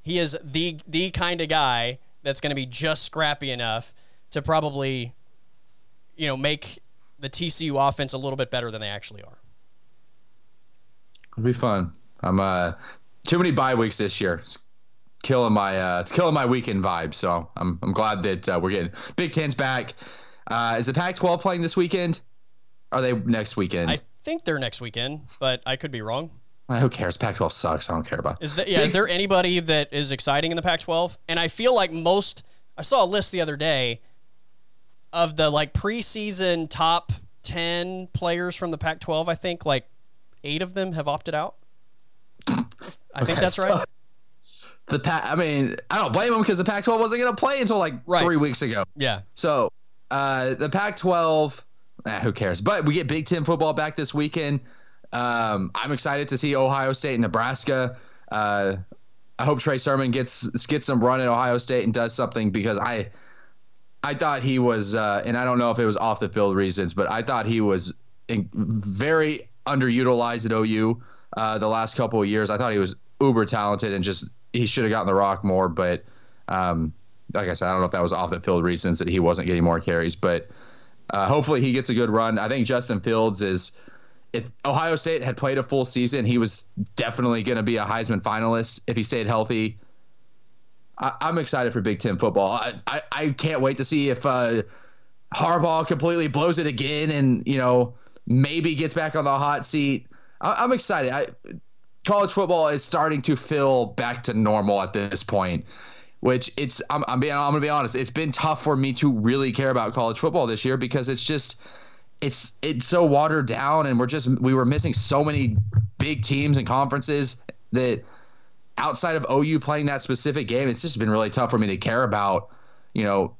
he is the the kind of guy that's going to be just scrappy enough to probably you know make the TCU offense a little bit better than they actually are. It'll be fun. I'm uh too many bye weeks this year. It's killing my uh it's killing my weekend vibe. So I'm I'm glad that uh, we're getting Big Ten's back. Uh, is the Pac-12 playing this weekend? Are they next weekend? I think they're next weekend, but I could be wrong. Who cares? Pac-12 sucks. I don't care about. Is that yeah? Is there anybody that is exciting in the Pac-12? And I feel like most. I saw a list the other day of the like preseason top ten players from the Pac-12. I think like eight of them have opted out. *laughs* I think Okay, that's right. so The Pac. I mean, I don't blame them because the Pac-12 wasn't going to play until like Right. three weeks ago. yeah. So uh, the Pac-12, eh, who cares? But we get Big Ten football back this weekend. Um, I'm excited to see Ohio State and Nebraska. Uh, I hope Trey Sermon gets gets some run at Ohio State and does something because I I thought he was, uh, and I don't know if it was off the field reasons, but I thought he was in, very underutilized at OU uh, the last couple of years. I thought he was uber talented and just he should have gotten the rock more. But um, like I said, I don't know if that was off the field reasons that he wasn't getting more carries. But uh, hopefully he gets a good run. I think Justin Fields is. If Ohio State had played a full season, he was definitely going to be a Heisman finalist if he stayed healthy. I, I'm excited for Big Ten football. I, I, I can't wait to see if uh, Harbaugh completely blows it again and you know maybe gets back on the hot seat. I, I'm excited. I, college football is starting to feel back to normal at this point, which it's I'm I'm being I'm gonna be honest. It's been tough for me to really care about college football this year because it's just it's it's so watered down and we're just we were missing so many big teams and conferences that outside of OU playing that specific game, it's just been really tough for me to care about, you know,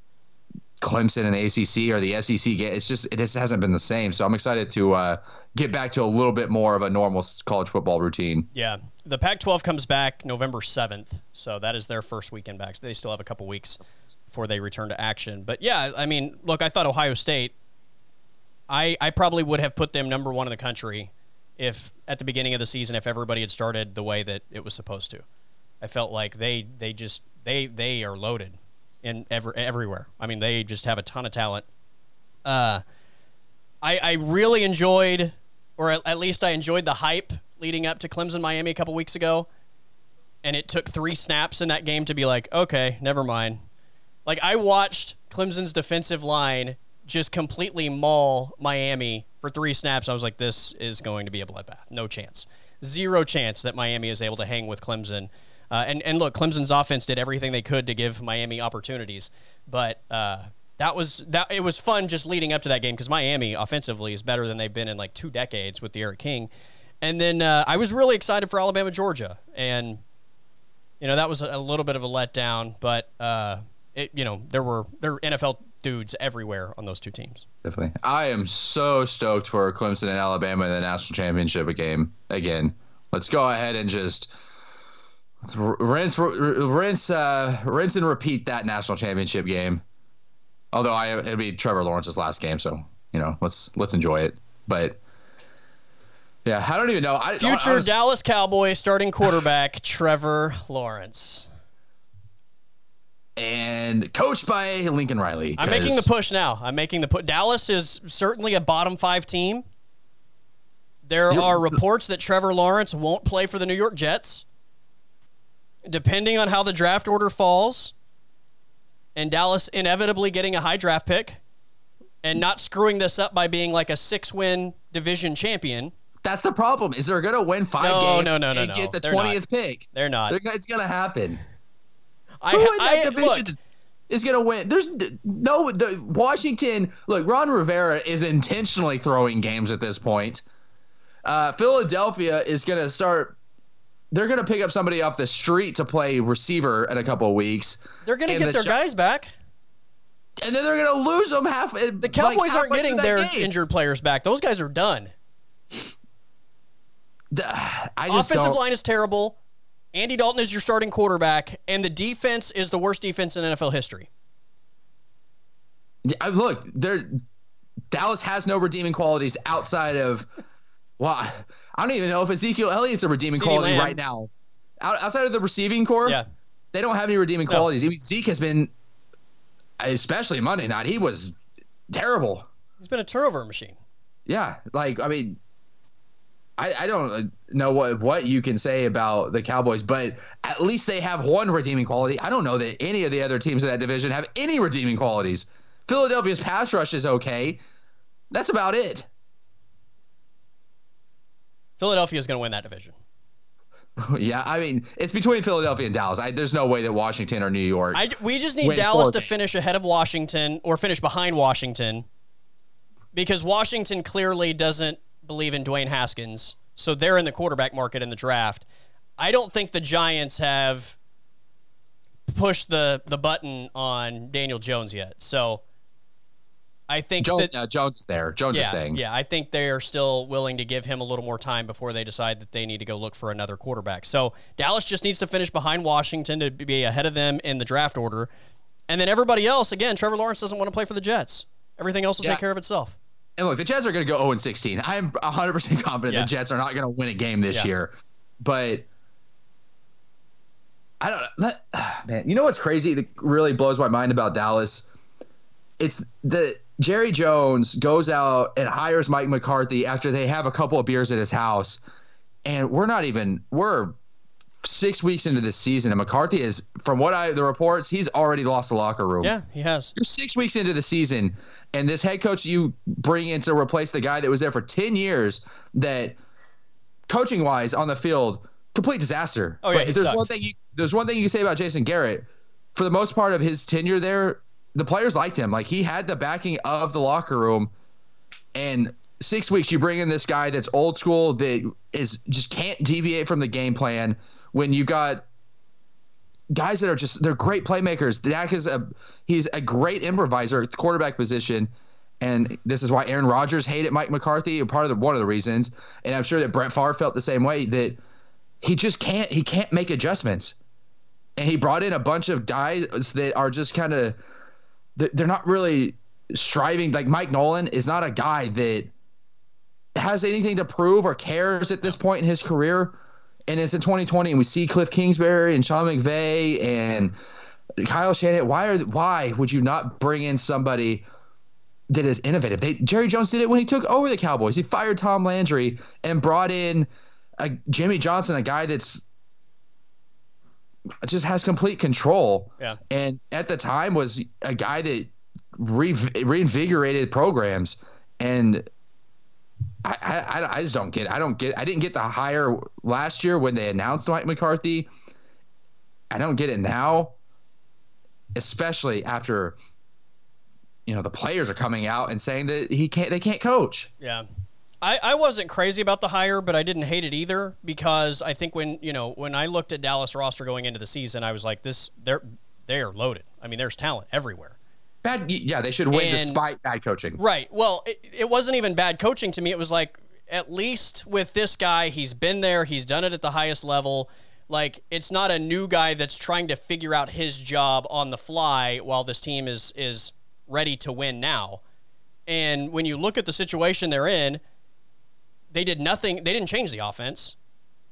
Clemson and the ACC or the SEC game. It's just it just hasn't been the same. So I'm excited to uh, get back to a little bit more of a normal college football routine. Yeah. The Pac 12 comes back November 7th. So that is their first weekend back. So they still have a couple weeks before they return to action. But yeah, I mean, look, I thought Ohio State, I, I probably would have put them number one in the country if at the beginning of the season, if everybody had started the way that it was supposed to. I felt like they, they just, they, they are loaded in ever, everywhere. I mean, they just have a ton of talent. Uh, I, I really enjoyed, or at, at least I enjoyed the hype leading up to Clemson Miami a couple weeks ago. And it took three snaps in that game to be like, okay, never mind. Like, I watched Clemson's defensive line just completely maul Miami for three snaps. I was like, this is going to be a bloodbath. No chance. Zero chance that Miami is able to hang with Clemson. Uh, and, and look, Clemson's offense did everything they could to give Miami opportunities. But uh, that was that it was fun just leading up to that game because Miami offensively is better than they've been in like two decades with D'Eriq King. And then uh, I was really excited for Alabama Georgia, and you know that was a, little bit of a letdown, but uh, it you know there were there were NFL dudes everywhere on those two teams. Definitely. I am so stoked for Clemson and Alabama in the national championship game again. Let's go ahead and just rinse, rinse, uh, rinse and repeat that national championship game. Although I, it'll be Trevor Lawrence's last game, so you know, let's let's enjoy it. But yeah, I don't even know. I, Future I was- Dallas Cowboy starting quarterback *sighs* Trevor Lawrence. and coached by Lincoln Riley. I'm making the push now. I'm making the put. Dallas is certainly a bottom five team. There are reports that Trevor Lawrence won't play for the New York Jets. Depending on how the draft order falls, and Dallas inevitably getting a high draft pick and not screwing this up by being like a six win division champion, That's the problem. Is they're gonna win five No, games no, no, no, and no. get the twentieth pick? they're not. They're- It's gonna happen. I, Who in that I division look, is going to win? There's no the Washington. Look, Ron Rivera is intentionally throwing games at this point. Uh, Philadelphia is going to start. They're going to pick up somebody off the street to play receiver in a couple of weeks, they're going to get the their Gi- guys back. and then they're going to lose them half. The Cowboys aren't getting their injured players back. Those guys are done. I just Offensive don't. line is terrible. Andy Dalton is your starting quarterback, and the defense is the worst defense in NFL history. I- Look, they're Dallas has no redeeming qualities outside of. Well, I don't even know if Ezekiel Elliott's a redeeming CeeDee quality Lamb. right now. Outside of the receiving corps, Yeah. they don't have any redeeming No. qualities. I mean, Zeke has been, especially Monday night, he was terrible. He's been a turnover machine. Yeah, like I mean, I, I don't uh, know what what you can say about the Cowboys, but at least they have one redeeming quality. I don't know that any of the other teams in that division have any redeeming qualities. Philadelphia's pass rush is okay. That's about it. Philadelphia is going to win that division. *laughs* Yeah, I mean it's between Philadelphia and Dallas. I, there's no way that Washington or New York. I, we just need Dallas to finish ahead of Washington or finish behind Washington because Washington clearly doesn't believe in Dwayne Haskins, so they're in the quarterback market in the draft. I don't think the Giants have pushed the the button on Daniel Jones yet. So I think Jones, that uh, Jones is there. Jones yeah, is staying. Yeah, I think they are still willing to give him a little more time before they decide that they need to go look for another quarterback. So Dallas just needs to finish behind Washington to be ahead of them in the draft order. And then everybody else, again, Trevor Lawrence doesn't want to play for the Jets. Everything else will yeah. take care of itself. And look, the Jets are going to go 0 16. I am 100% confident yeah. the Jets are not going to win a game this yeah. year. But I don't know. That, ah, man, you know what's crazy that really blows my mind about Dallas? It's the Jerry Jones goes out and hires Mike McCarthy after they have a couple of beers at his house. And we're not even, we're six weeks into the season. And McCarthy is, from what I, the reports, he's already lost the locker room. Yeah, he has. You're six weeks into the season. And this head coach you bring in to replace the guy that was there for 10 years that coaching wise on the field, complete disaster. Oh, yeah. But there's sucked. one thing you, there's one thing you can say about Jason Garrett. For the most part of his tenure there, the players liked him. Like he had the backing of the locker room. And six weeks, you bring in this guy that's old school that is just can't deviate from the game plan. When you got guys that are just they're great playmakers. Dak is a he's a great improviser at the quarterback position. And this is why Aaron Rodgers hated Mike McCarthy, part of the one of the reasons. And I'm sure that Brett Favre felt the same way that he just can't he can't make adjustments. And he brought in a bunch of guys that are just kind of they're not really striving. Like Mike Nolan is not a guy that has anything to prove or cares at this point in his career. And it's in 2020, and we see Cliff Kingsbury and Sean McVay and Kyle Shanahan. Why are why would you not bring in somebody that is innovative? They Jerry Jones did it when he took over the Cowboys. He fired Tom Landry and brought in a Jimmy Johnson, a guy that's just has complete control. Yeah. And at the time was a guy that re- reinvigorated programs. And I, I, I just don't get. It. I don't get. I didn't get the hire last year when they announced Mike McCarthy. I don't get it now, especially after you know the players are coming out and saying that he can't. They can't coach. Yeah. I, I wasn't crazy about the hire, but I didn't hate it either because I think when you know when I looked at Dallas roster going into the season, I was like, this they're they're loaded. I mean, there's talent everywhere. Bad, yeah, they should win and, despite bad coaching. Right. Well, it, it wasn't even bad coaching to me. It was like at least with this guy, he's been there, he's done it at the highest level. Like it's not a new guy that's trying to figure out his job on the fly while this team is is ready to win now. And when you look at the situation they're in they did nothing. They didn't change the offense.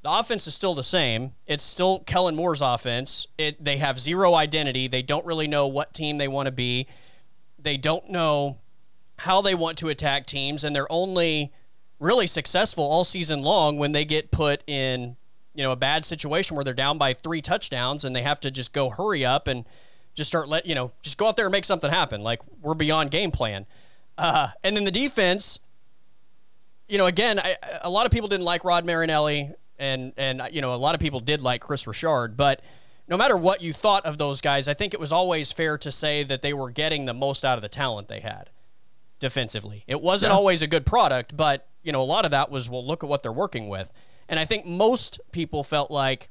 The offense is still the same. It's still Kellen Moore's offense. It they have zero identity. They don't really know what team they want to be. They don't know how they want to attack teams, and they're only really successful all season long when they get put in you know a bad situation where they're down by three touchdowns and they have to just go hurry up and just start let you know just go out there and make something happen. Like we're beyond game plan. Uh, and then the defense you know, again, I, a lot of people didn't like Rod Marinelli, and and uh, you know, a lot of people did like Kris Richard, but no matter what you thought of those guys, I think it was always fair to say that they were getting the most out of the talent they had defensively. It wasn't yeah. always a good product, but you know, a lot of that was well, look at what they're working with, and I think most people felt like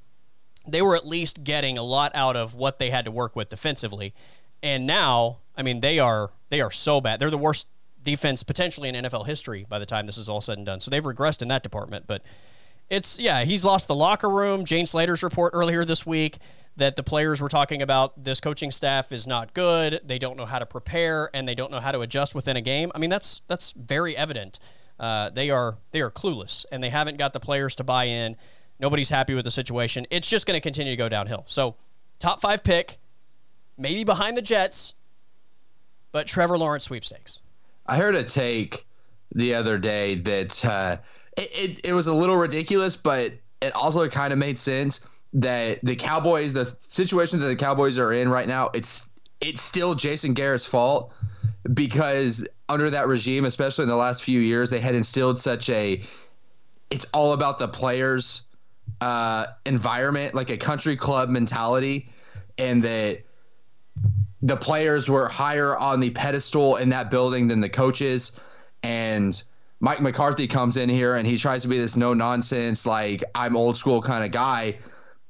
they were at least getting a lot out of what they had to work with defensively. And now, I mean, they are they are so bad. They're the worst defense potentially in NFL history by the time this is all said and done. So they've regressed in that department. But it's, yeah, he's lost the locker room. Jane Slater's report earlier this week that the players were talking about this coaching staff is not good. They don't know how to prepare and they don't know how to adjust within a game. I mean, that's that's very evident. Uh, they are they are clueless and they haven't got the players to buy in. Nobody's happy with the situation. It's just going to continue to go downhill. So, top five pick, maybe behind the Jets, but Trevor Lawrence sweepstakes. I heard a take the other day that uh, it, it, it was a little ridiculous, but it also kind of made sense that the Cowboys, the situation that the Cowboys are in right now, it's it's still Jason Garrett's fault because under that regime, especially in the last few years, they had instilled such a it's all about the players uh, environment, like a country club mentality, and that the players were higher on the pedestal in that building than the coaches. And Mike McCarthy comes in here and he tries to be this no nonsense, like I'm old school kind of guy,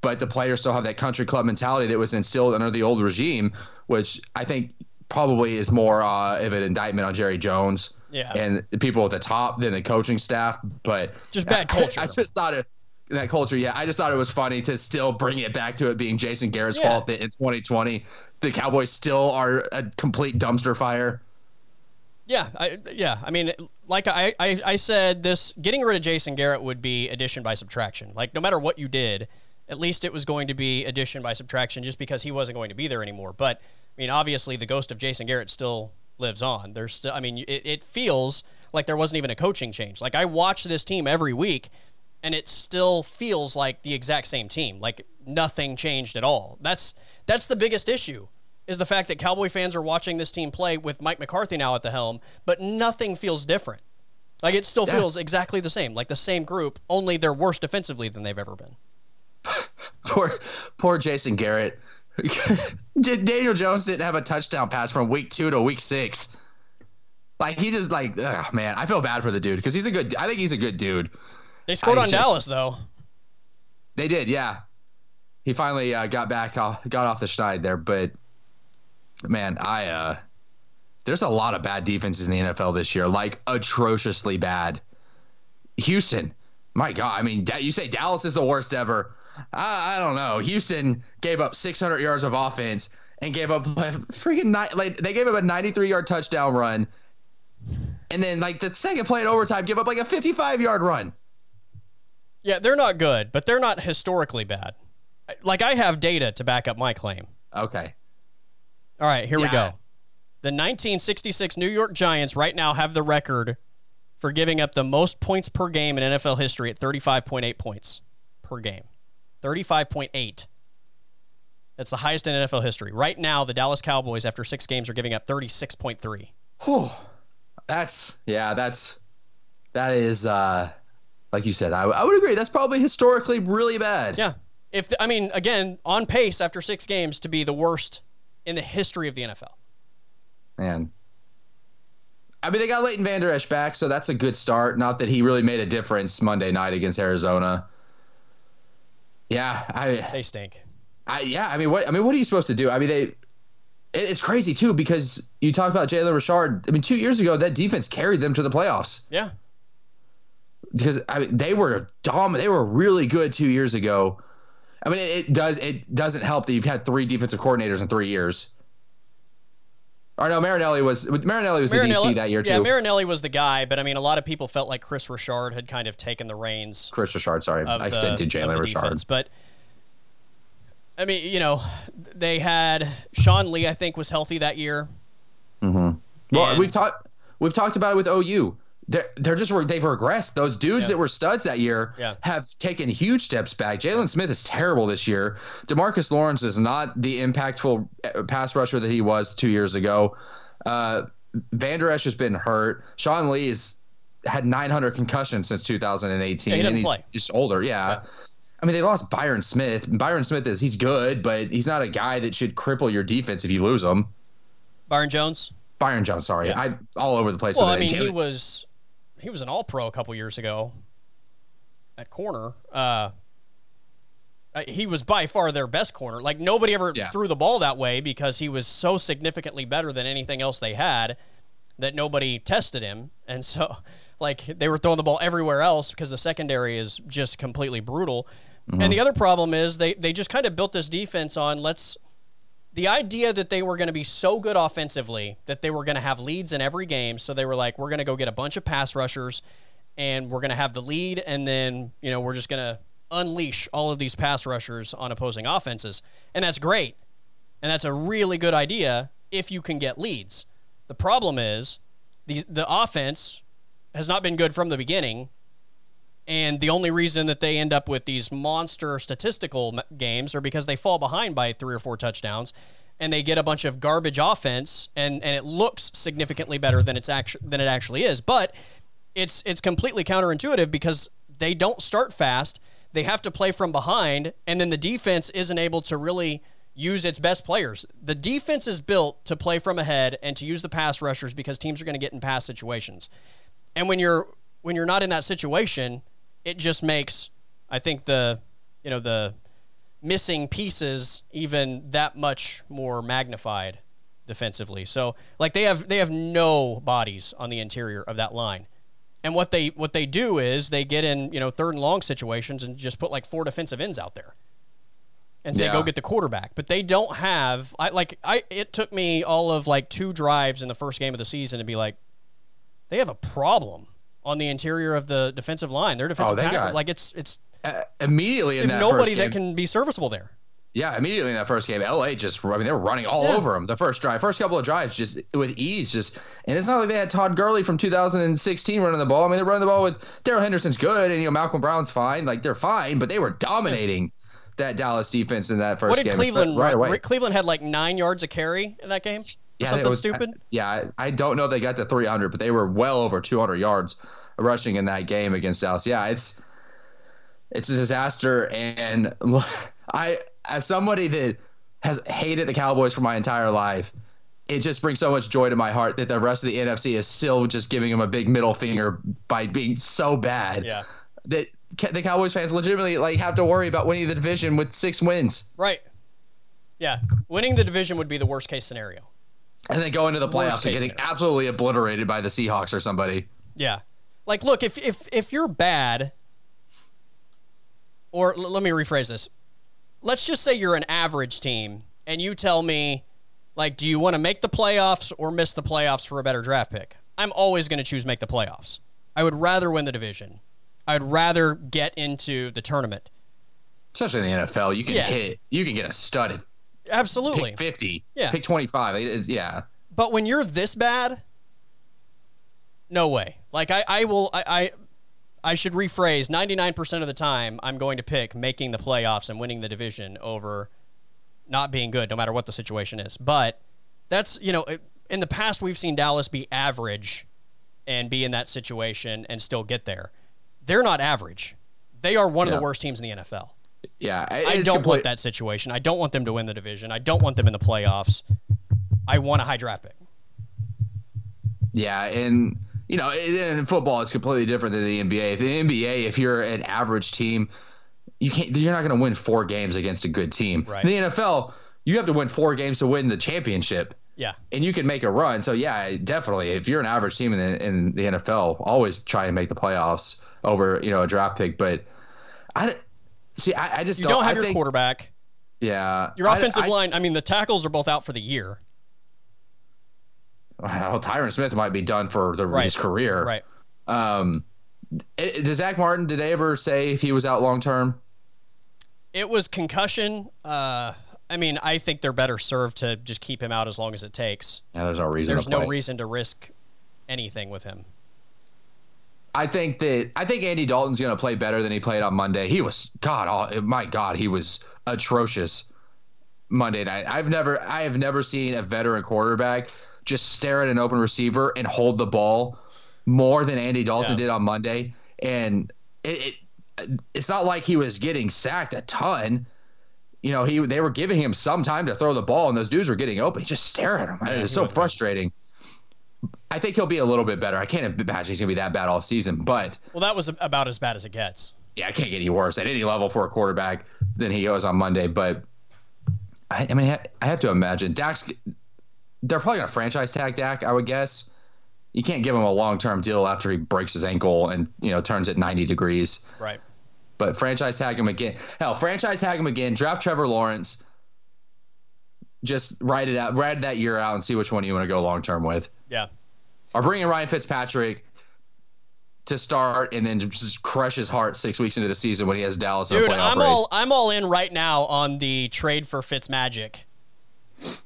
but the players still have that country club mentality that was instilled under the old regime, which I think probably is more uh, of an indictment on Jerry Jones yeah. and the people at the top than the coaching staff. But just bad *laughs* culture. I, I just thought it that culture. Yeah, I just thought it was funny to still bring it back to it being Jason Garrett's Yeah. fault that in 2020 the Cowboys still are a complete dumpster fire. Yeah, I, yeah. I mean, like I, I, I said, this getting rid of Jason Garrett would be addition by subtraction. Like no matter what you did, at least it was going to be addition by subtraction, just because he wasn't going to be there anymore. But I mean, obviously, the ghost of Jason Garrett still lives on. There's still, I mean, it, it feels like there wasn't even a coaching change. Like I watch this team every week, and it still feels like the exact same team. Like nothing changed at all. That's that's the biggest issue is the fact that Cowboy fans are watching this team play with Mike McCarthy now at the helm, but nothing feels different. Like it still Yeah. feels exactly the same, like the same group, only they're worse defensively than they've ever been. *laughs* Poor, poor Jason Garrett. *laughs* Daniel Jones didn't have a touchdown pass from week two to week six. Like he just like, ugh, man, I feel bad for the dude because he's a good. I think he's a good dude. They scored I on just- Dallas though. They did, yeah. He finally uh, got back, off, got off the schneid there, but man, I uh, there's a lot of bad defenses in the NFL this year, like atrociously bad. Houston, my God, I mean, Da- you say Dallas is the worst ever. I, I don't know. Houston gave up 600 yards of offense and gave up a freaking night. like they gave up a 93 yard touchdown run, and then like the second play in overtime, give up like a 55 yard run. Yeah, they're not good, but they're not historically bad. Like I have data to back up my claim. Okay, All right, here we go. The 1966 New York Giants right now have the record for giving up the most points per game in NFL history at 35.8 points per game. 35.8. That's the highest in NFL history. Right now, the Dallas Cowboys, after six games, are giving up 36.3. Whew. That's yeah, that's that is uh like you said, I, I would agree. That's probably historically really bad. Yeah. If I mean, again, on pace after six games to be the worst in the history of the NFL. Man. I mean they got Leighton Vander Esch back, so that's a good start. Not that he really made a difference Monday night against Arizona. Yeah, I They stink. I yeah, I mean what I mean what are you supposed to do? I mean they it- it's crazy too because you talk about Jalen Richard. I mean, two years ago that defense carried them to the playoffs. Yeah. because I mean, they were dom they were really good two years ago. I mean, it, it does it doesn't help that you've had three defensive coordinators in three years. Or no, Marinelli was Marinelli was the DC that year too. Yeah, Marinelli was the guy, but I mean, a lot of people felt like Kris Richard had kind of taken the reins Kris Richard, sorry, I the, said to Jalen Richard. defense. But I mean, you know, they had Sean Lee. I think was healthy that year. Mm-hmm. Well, And- we've talked we've talked about it with OU. They're, they're just they've regressed. Those dudes Yeah. that were studs that year Yeah. have taken huge steps back. Jaylon Smith is terrible this year. Demarcus Lawrence is not the impactful uh, pass rusher that he was two years ago. Uh, Vander Esch has been hurt. Sean Lee has had 900 concussions since 2018, Yeah, he and he's older. Yeah. I mean, they lost Byron Smith. Byron Smith is he's good, but he's not a guy that should cripple your defense if you lose him. Byron Jones. Byron Jones, sorry, Yeah. I all over the place. Well, I mean, he was he was an All Pro a couple years ago at corner. Uh, he was by far their best corner. Like nobody ever Yeah. threw the ball that way because he was so significantly better than anything else they had that nobody tested him. And so, *laughs* like they were throwing the ball everywhere else because the secondary is just completely brutal. And the other problem is they they just kind of built this defense on let's the idea that they were going to be so good offensively that they were going to have leads in every game. So they were like, we're going to go get a bunch of pass rushers and we're going to have the lead. And then, you know, we're just going to unleash all of these pass rushers on opposing offenses. And that's great. And that's a really good idea if you can get leads. The problem is the, the offense has not been good from the beginning. And the only reason that they end up with these monster statistical games are because they fall behind by three or four touchdowns and they get a bunch of garbage offense and, and it looks significantly better than it's actually than it actually is. But it's it's completely counterintuitive because they don't start fast. they have to play from behind, and then the defense isn't able to really use its best players. The defense is built to play from ahead and to use the pass rushers because teams are going to get in pass situations. And when you're when you're not in that situation, it just makes I think the you know the missing pieces even that much more magnified defensively. So like they have they have no bodies on the interior of that line. And what they what they do is they get in, you know, third and long situations and just put like four defensive ends out there. And say Yeah. go get the quarterback. But they don't have I like I it took me all of like two drives in the first game of the season to be like they have a problem on the interior of the defensive line. Their defensive they tackle got- like it's it's Uh, immediately in that nobody that can be serviceable there. Yeah, immediately in that first game, LA just I mean they were running all Yeah. over them. The first drive, first couple of drives, just with ease, just and it's not like they had Todd Gurley from 2016 running the ball. I mean they're running the ball with Darrell Henderson's good, and you know Malcolm Brown's fine, like they're fine, but they were dominating that Dallas defense in that first What did game Cleveland right away. Cleveland had like nine yards of carry in that game. Yeah, Something was- stupid. Yeah, I, I don't know if they got to 300, but they were well over 200 yards rushing in that game against Dallas. Yeah, it's it's a disaster, and *laughs* I, as somebody that has hated the Cowboys for my entire life, it just brings so much joy to my heart that the rest of the NFC is still just giving them a big middle finger by being so bad Yeah. that the Cowboys fans legitimately like have to worry about winning the division with six wins Right. Yeah. Winning the division would be the worst case scenario. And then go into the playoffs and getting scenario. absolutely obliterated by the Seahawks or somebody. Yeah. Like, look, if if if you're bad, or l- let me rephrase this. Let's just say you're an average team, and you tell me, like, do you want to make the playoffs or miss the playoffs for a better draft pick? I'm always going to choose make the playoffs. I would rather win the division. I'd rather get into the tournament. especially in the NFL, you can Yeah. hit, you can get a stud at Absolutely. pick 50, Yeah. pick 25. It is, yeah. But when you're this bad, no way. Like I, I will I, I I should rephrase 99% of the time I'm going to pick making the playoffs and winning the division over not being good no matter what the situation is. But that's, you know, uh, in the past we've seen Dallas be average and be in that situation and still get there. They're not average. They are one of the worst teams in the NFL. Yeah. I don't complete- want that situation. I don't want them to win the division. I don't want them in the playoffs. I want a high draft pick. Yeah. And, you know, in in football, it's completely different than the NBA. The NBA, if you're an average team, you can't, you're not going to win four games against a good team. Right. In the NFL, you have to win four games to win the championship. Yeah. and you can make a run. So yeah, definitely. If you're an average team in the in the NFL, always try and make the playoffs over you know a draft pick. But I see. I, I just You don't have I your think, quarterback. Yeah, Your offensive I, line, I mean, the tackles are both out for the year. Well, Tyron Smith might be done for the, Right. his career. Right. Um, it, does Zack Martin? Did they ever say if he was out long term? It was concussion. Uh, I mean, I think they're better served to just keep him out as long as it takes. Yeah, there's no reason. There's no play. reason to risk anything with him. I think that I think Andy Dalton's going to play better than he played on Monday. He was God, oh, my God, he was atrocious Monday night. I've never I have never seen a veteran quarterback just stare at an open receiver and hold the ball more than Andy Dalton Yeah. did on Monday. And it, it it's not like he was getting sacked a ton. You know, he they were giving him some time to throw the ball, and those dudes were getting open. He just stare at him. Yeah, it was so bad. I think he'll be a little bit better. I can't imagine he's gonna be that bad all season, but Well, that was about as bad as it gets. yeah, I can't get any worse at any level for a quarterback than he goes on Monday. But I, I mean, I have to imagine Dak's. They're probably gonna franchise tag Dak. I would guess. You can't give him a long term deal after he breaks his ankle and you know turns it 90 degrees. Right. But franchise tag him again. Hell, franchise tag him again. Draft Trevor Lawrence. Just write it out, write that year out, and see which one you want to go long term with. Yeah. Are bringing Ryan Fitzpatrick to start, and then just crush his heart six weeks into the season when he has Dallas in a Dude, playoff I'm race. all I'm all in right now on the trade for Fitzmagic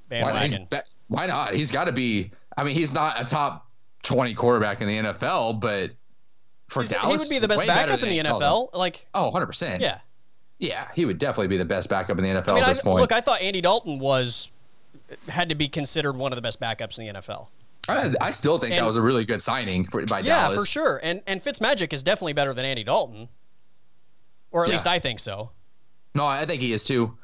Why not? He's Why not? He's got to be. I mean, he's not a top 20 quarterback in the NFL, but for He's Dallas, he would be the best backup in the. NFL. Like, Oh, 100%. yeah. Yeah, he would definitely be the best backup in the NFL I mean, at I, this point. look, I thought Andy Dalton was had to be considered one of the best backups in the NFL. I, I still think that was a really good signing for, by Yeah, Dallas. Yeah, for sure. And and Fitzmagic is definitely better than Andy Dalton. or at Yeah. least I think so. No, I think he is too.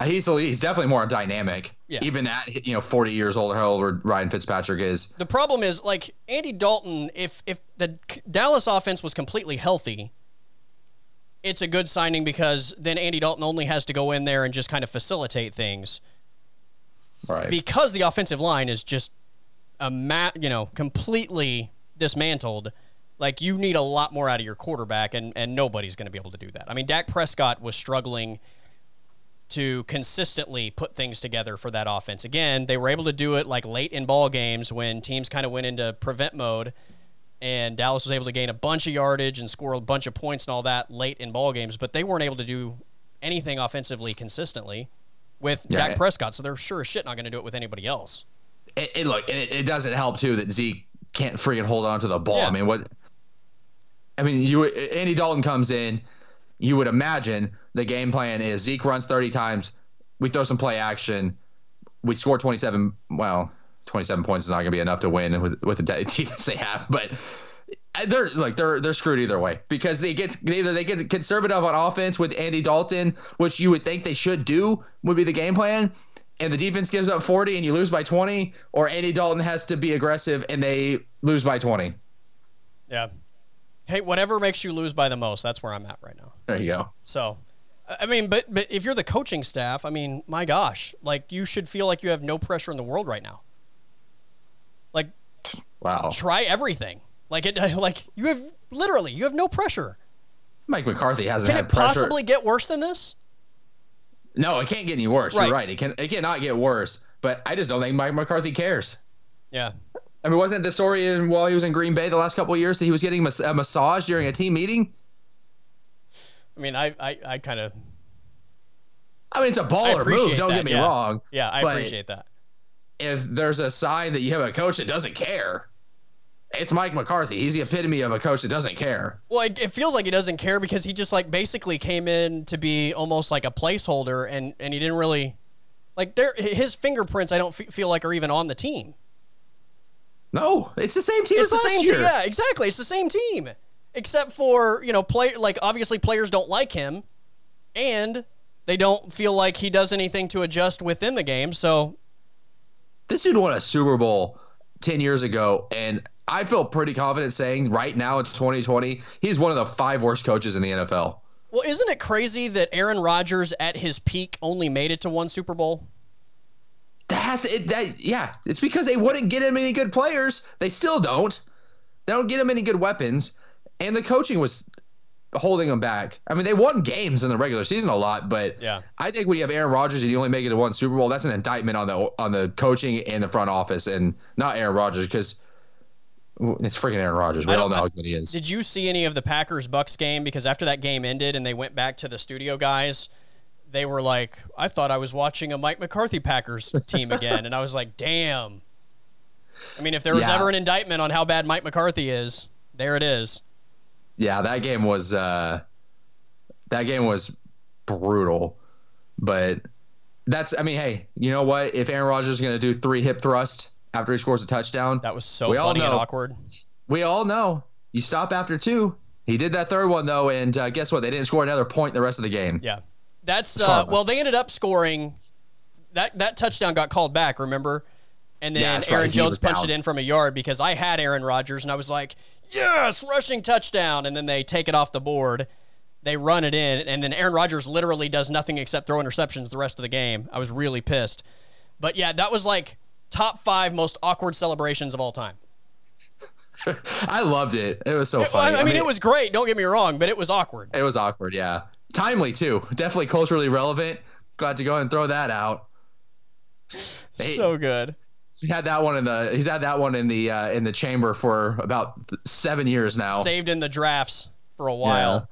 Uh, He's he's definitely more dynamic. Yeah. Even at you know 40 years old, how old Ryan Fitzpatrick is. The problem is like Andy Dalton. If if the Dallas offense was completely healthy, it's a good signing because then Andy Dalton only has to go in there and just kind of facilitate things. Right. because the offensive line is just a mat, you know, completely dismantled. Like you need a lot more out of your quarterback, and and nobody's going to be able to do that. I mean, Dak Prescott was struggling to consistently put things together for that offense. Again, they were able to do it like late in ball games when teams kind of went into prevent mode, and Dallas was able to gain a bunch of yardage and score a bunch of points and all that late in ball games, but they weren't able to do anything offensively consistently with Yeah, Dak I- Prescott. So they're sure as shit not going to do it with anybody else. It, it look it, it doesn't help too that Zeke can't freaking hold on to the ball. Yeah. I mean, what? I mean, you Andy Dalton comes in. You would imagine the game plan is Zeke runs 30 times. We throw some play action. We score 27. Well, 27 points is not going to be enough to win with with the de- *laughs* defense they have, but. They're like they're they're screwed either way because they get either they get conservative on offense with Andy Dalton, which you would think they should do would be the game plan, and the defense gives up 40 and you lose by 20, or Andy Dalton has to be aggressive and they lose by 20. Yeah. Hey, whatever makes you lose by the most, that's where I'm at right now. There you go. So, I mean, but but if you're the coaching staff, I mean, my gosh, like you should feel like you have no pressure in the world right now. Like Wow. try everything. Like it *laughs* like you have literally you have no pressure. Mike McCarthy hasn't Can it pressure. possibly get worse than this? No, it can't get any worse. Right. You're right. It can it cannot get worse. But I just don't think Mike McCarthy cares. Yeah. I mean, wasn't the story in, while he was in Green Bay the last couple of years that he was getting mas- a massage during a team meeting? I mean, I I, I kind of I mean, it's a baller move. Don't that, get me yeah. wrong. yeah, I appreciate that. If there's a sign that you have a coach that doesn't care, it's Mike McCarthy. He's the epitome of a coach that doesn't care. Well, it, it feels like he doesn't care because he just like basically came in to be almost like a placeholder, and and he didn't really like there his fingerprints. I don't f- feel like are even on the team. No, it's the same team It's the same year. team. Yeah, exactly. It's the same team, except for you know play like obviously players don't like him, and they don't feel like he does anything to adjust within the game. So This dude won a Super Bowl 10 years ago, and I feel pretty confident saying right now in 2020, he's one of the five worst coaches in the NFL. well, isn't it crazy that Aaron Rodgers at his peak only made it to one Super Bowl? That's it. That yeah, it's because they wouldn't get him any good players. They still don't. They don't get him any good weapons, and the coaching was holding them back. I mean, they won games in the regular season a lot, but Yeah. I think when you have Aaron Rodgers and you only make it to one Super Bowl, that's an indictment on the on the coaching and the front office, and not Aaron Rodgers because it's freaking Aaron Rodgers. We all know how good he is. Did you see any of the Packers Bucs game? Because after that game ended and they went back to the studio guys, they were like, I thought I was watching a Mike McCarthy Packers team again. and I was like, damn. I mean, if there was Yeah. ever an indictment on how bad Mike McCarthy is, there it is. Yeah, that game was uh, that game was brutal, but that's I mean, hey, you know what? If Aaron Rodgers is going to do three hip thrusts after he scores a touchdown, That was so We all funny and awkward. we all know you stop after two. He did that third one though, and uh, guess what? They didn't score another point the rest of the game. Yeah. That's, uh, well, they ended up scoring. That, that touchdown got called back, remember? And then Yeah, that's right. Aaron Jones punched down. it in from a yard because I had Aaron Rodgers and I was like, yes, rushing touchdown. And then they take it off the board. They run it in. And then Aaron Rodgers literally does nothing except throw interceptions the rest of the game. I was really pissed. But yeah, that was like top five most awkward celebrations of all time. *laughs* I loved it. It was so Well, funny. I, I mean, it was great. Don't get me wrong, but it was awkward. it was awkward. Yeah, timely too. Definitely culturally relevant. Glad to go and throw that out. So good. He had that one in the. He's had that one in the uh, in the chamber for about seven years now. Saved in the drafts for a while.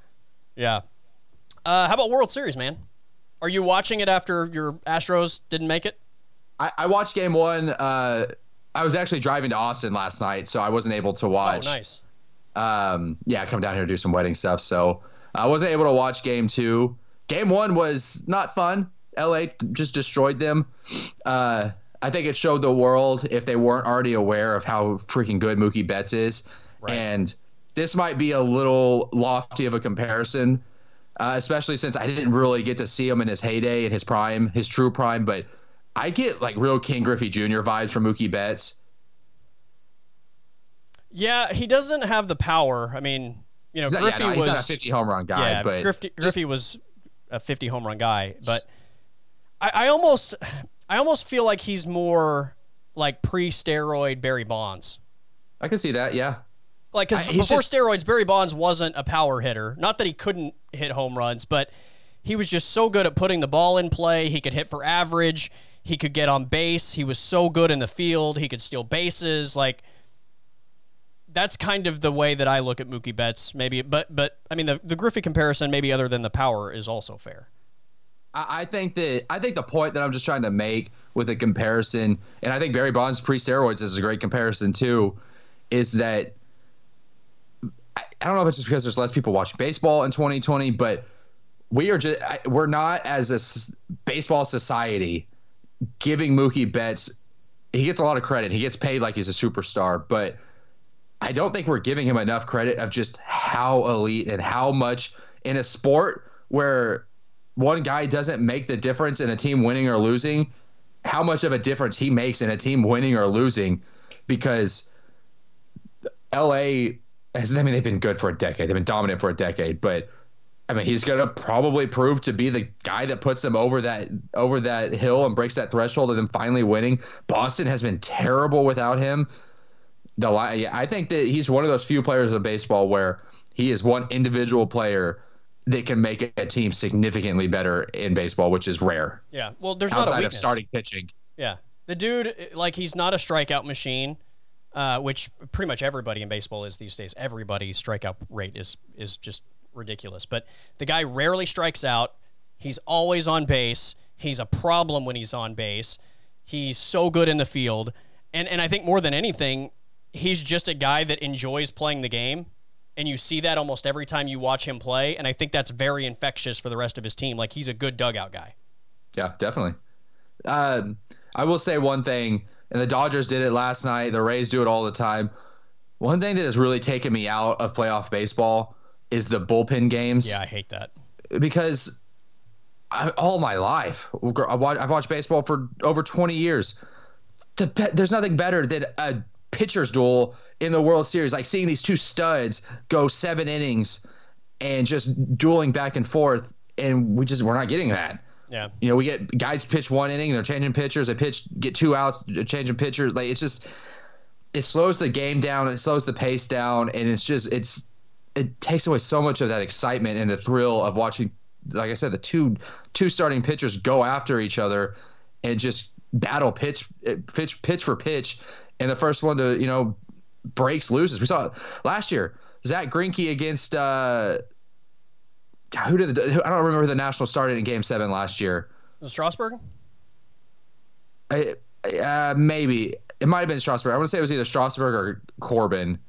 Yeah. Uh, how about World Series, man? Are you watching it after your Astros didn't make it? I, I watched game one. Uh, I was actually driving to Austin last night, so I wasn't able to watch. Oh, nice. Um, yeah, come down here to do some wedding stuff. So I wasn't able to watch game two. Game one was not fun. LA just destroyed them. Uh, I think it showed the world if they weren't already aware of how freaking good Mookie Betts is. Right. And this might be a little lofty of a comparison. uh, especially since I didn't really get to see him in his heyday, in his prime, his true prime. But I get like real Ken Griffey Jr. vibes from Mookie Betts. Yeah, he doesn't have the power. I mean, you know, not, Griffey yeah, no, was not a 50 home run guy, yeah, but Griffey, Griffey was a 50 home run guy, but I, I almost, I almost feel like he's more like pre-steroid Barry Bonds. I can see that. Yeah, Like, because he's before just- steroids, Barry Bonds wasn't a power hitter. Not that he couldn't hit home runs, but he was just so good at putting the ball in play. He could hit for average. He could get on base. He was so good in the field. He could steal bases. Like, that's kind of the way that I look at Mookie Betts. Maybe, but but I mean, the the Griffey comparison, maybe other than the power, is also fair. I, think that I think the point that I'm just trying to make with the comparison, and I think Barry Bonds pre steroids is a great comparison too, is that I, I don't know if it's just because there's less people watching baseball in 2020, but we are just we're not as a baseball society giving Mookie Betts. He gets a lot of credit. He gets paid like he's a superstar, but I don't think we're giving him enough credit of just how elite and how much in a sport where one guy doesn't make the difference in a team winning or losing, how much of a difference he makes in a team winning or losing because LA has, I mean, they've been good for a decade. They've been dominant for a decade, but I mean, he's going to probably prove to be the guy that puts them over that over that hill and breaks that threshold and then finally winning. Boston has been terrible without him. The I think that he's one of those few players in baseball where he is one individual player that can make a team significantly better in baseball, which is rare Yeah. Well, there's not a outside of starting pitching. Yeah. The dude, like, he's not a strikeout machine, uh, which pretty much everybody in baseball is these days. Everybody's strikeout rate is is just ridiculous. But the guy rarely strikes out. He's always on base. He's a problem when he's on base. He's so good in the field. And and I think more than anything, he's just a guy that enjoys playing the game. And you see that almost every time you watch him play. And I think that's very infectious for the rest of his team. Like he's a good dugout guy. Yeah, definitely. Um, I will say one thing, and the Dodgers did it last night. The Rays do it all the time. One thing that has really taken me out of playoff baseball is the bullpen games. Yeah, I hate that. because I, all my life I've watched baseball for over 20 years. The, there's nothing better than a pitcher's duel in the World Series, like seeing these two studs go seven innings and just dueling back and forth, and we just we're not getting that. Yeah. You know, we get guys pitch one inning, they're changing pitchers. They pitch, get two outs, changing pitchers. Like it's just, it slows the game down. It slows the pace down, and it's just, it's, it takes away so much of that excitement and the thrill of watching. Like I said, the two two starting pitchers go after each other and just battle pitch pitch pitch for pitch, and the first one to you know breaks loses. We saw it last year. Zack Greinke against uh, who did the, I don't remember who the national started in Game Seven last year. Strasburg? I, uh, maybe it might have been Strasburg. I want to say it was either Strasburg or Corbin.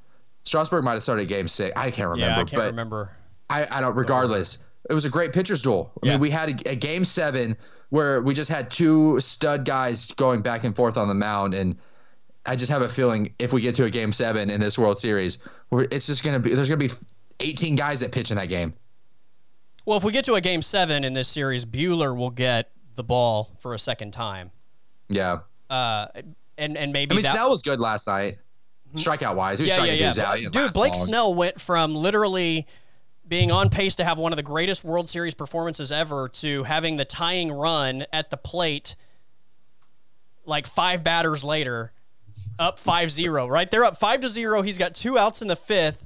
Strasburg might have started Game Six. I can't remember. Yeah, I can't but remember. I, I don't. Regardless, it was a great pitcher's duel. I Yeah. mean, we had a, a Game Seven where we just had two stud guys going back and forth on the mound, and I just have a feeling if we get to a Game Seven in this World Series, it's just gonna be there's gonna be 18 guys that pitch in that game. Well, if we get to a game seven in this series, Buehler will get the ball for a second time. Yeah. Uh, and and maybe I mean, that. Snell was good last night, Mm-hmm. strikeout wise. He was yeah, yeah, yeah. out. Dude, Blake long. Snell went from literally being on pace to have one of the greatest World Series performances ever to having the tying run at the plate like five batters later, up 5-0, *laughs* right? They're up 5 to 0. He's got two outs in the fifth.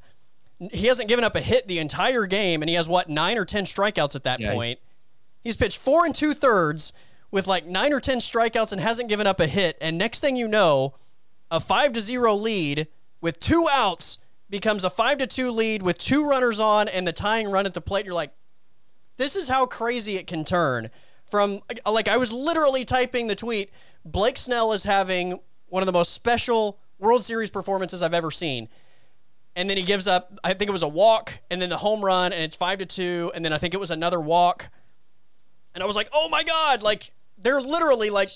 He hasn't given up a hit the entire game, and he has what, nine or ten strikeouts at that Yeah. point. He's pitched four and two thirds with like nine or ten strikeouts and hasn't given up a hit. And next thing you know, a five to zero lead with two outs becomes a five to two lead with two runners on and the tying run at the plate. You're like, this is how crazy it can turn. From like I was literally typing the tweet, Blake Snell is having one of the most special World Series performances I've ever seen. And then he gives up, I think it was a walk, and then the home run, and it's five to two, and then I think it was another walk. And I was like, oh my God, like they're literally like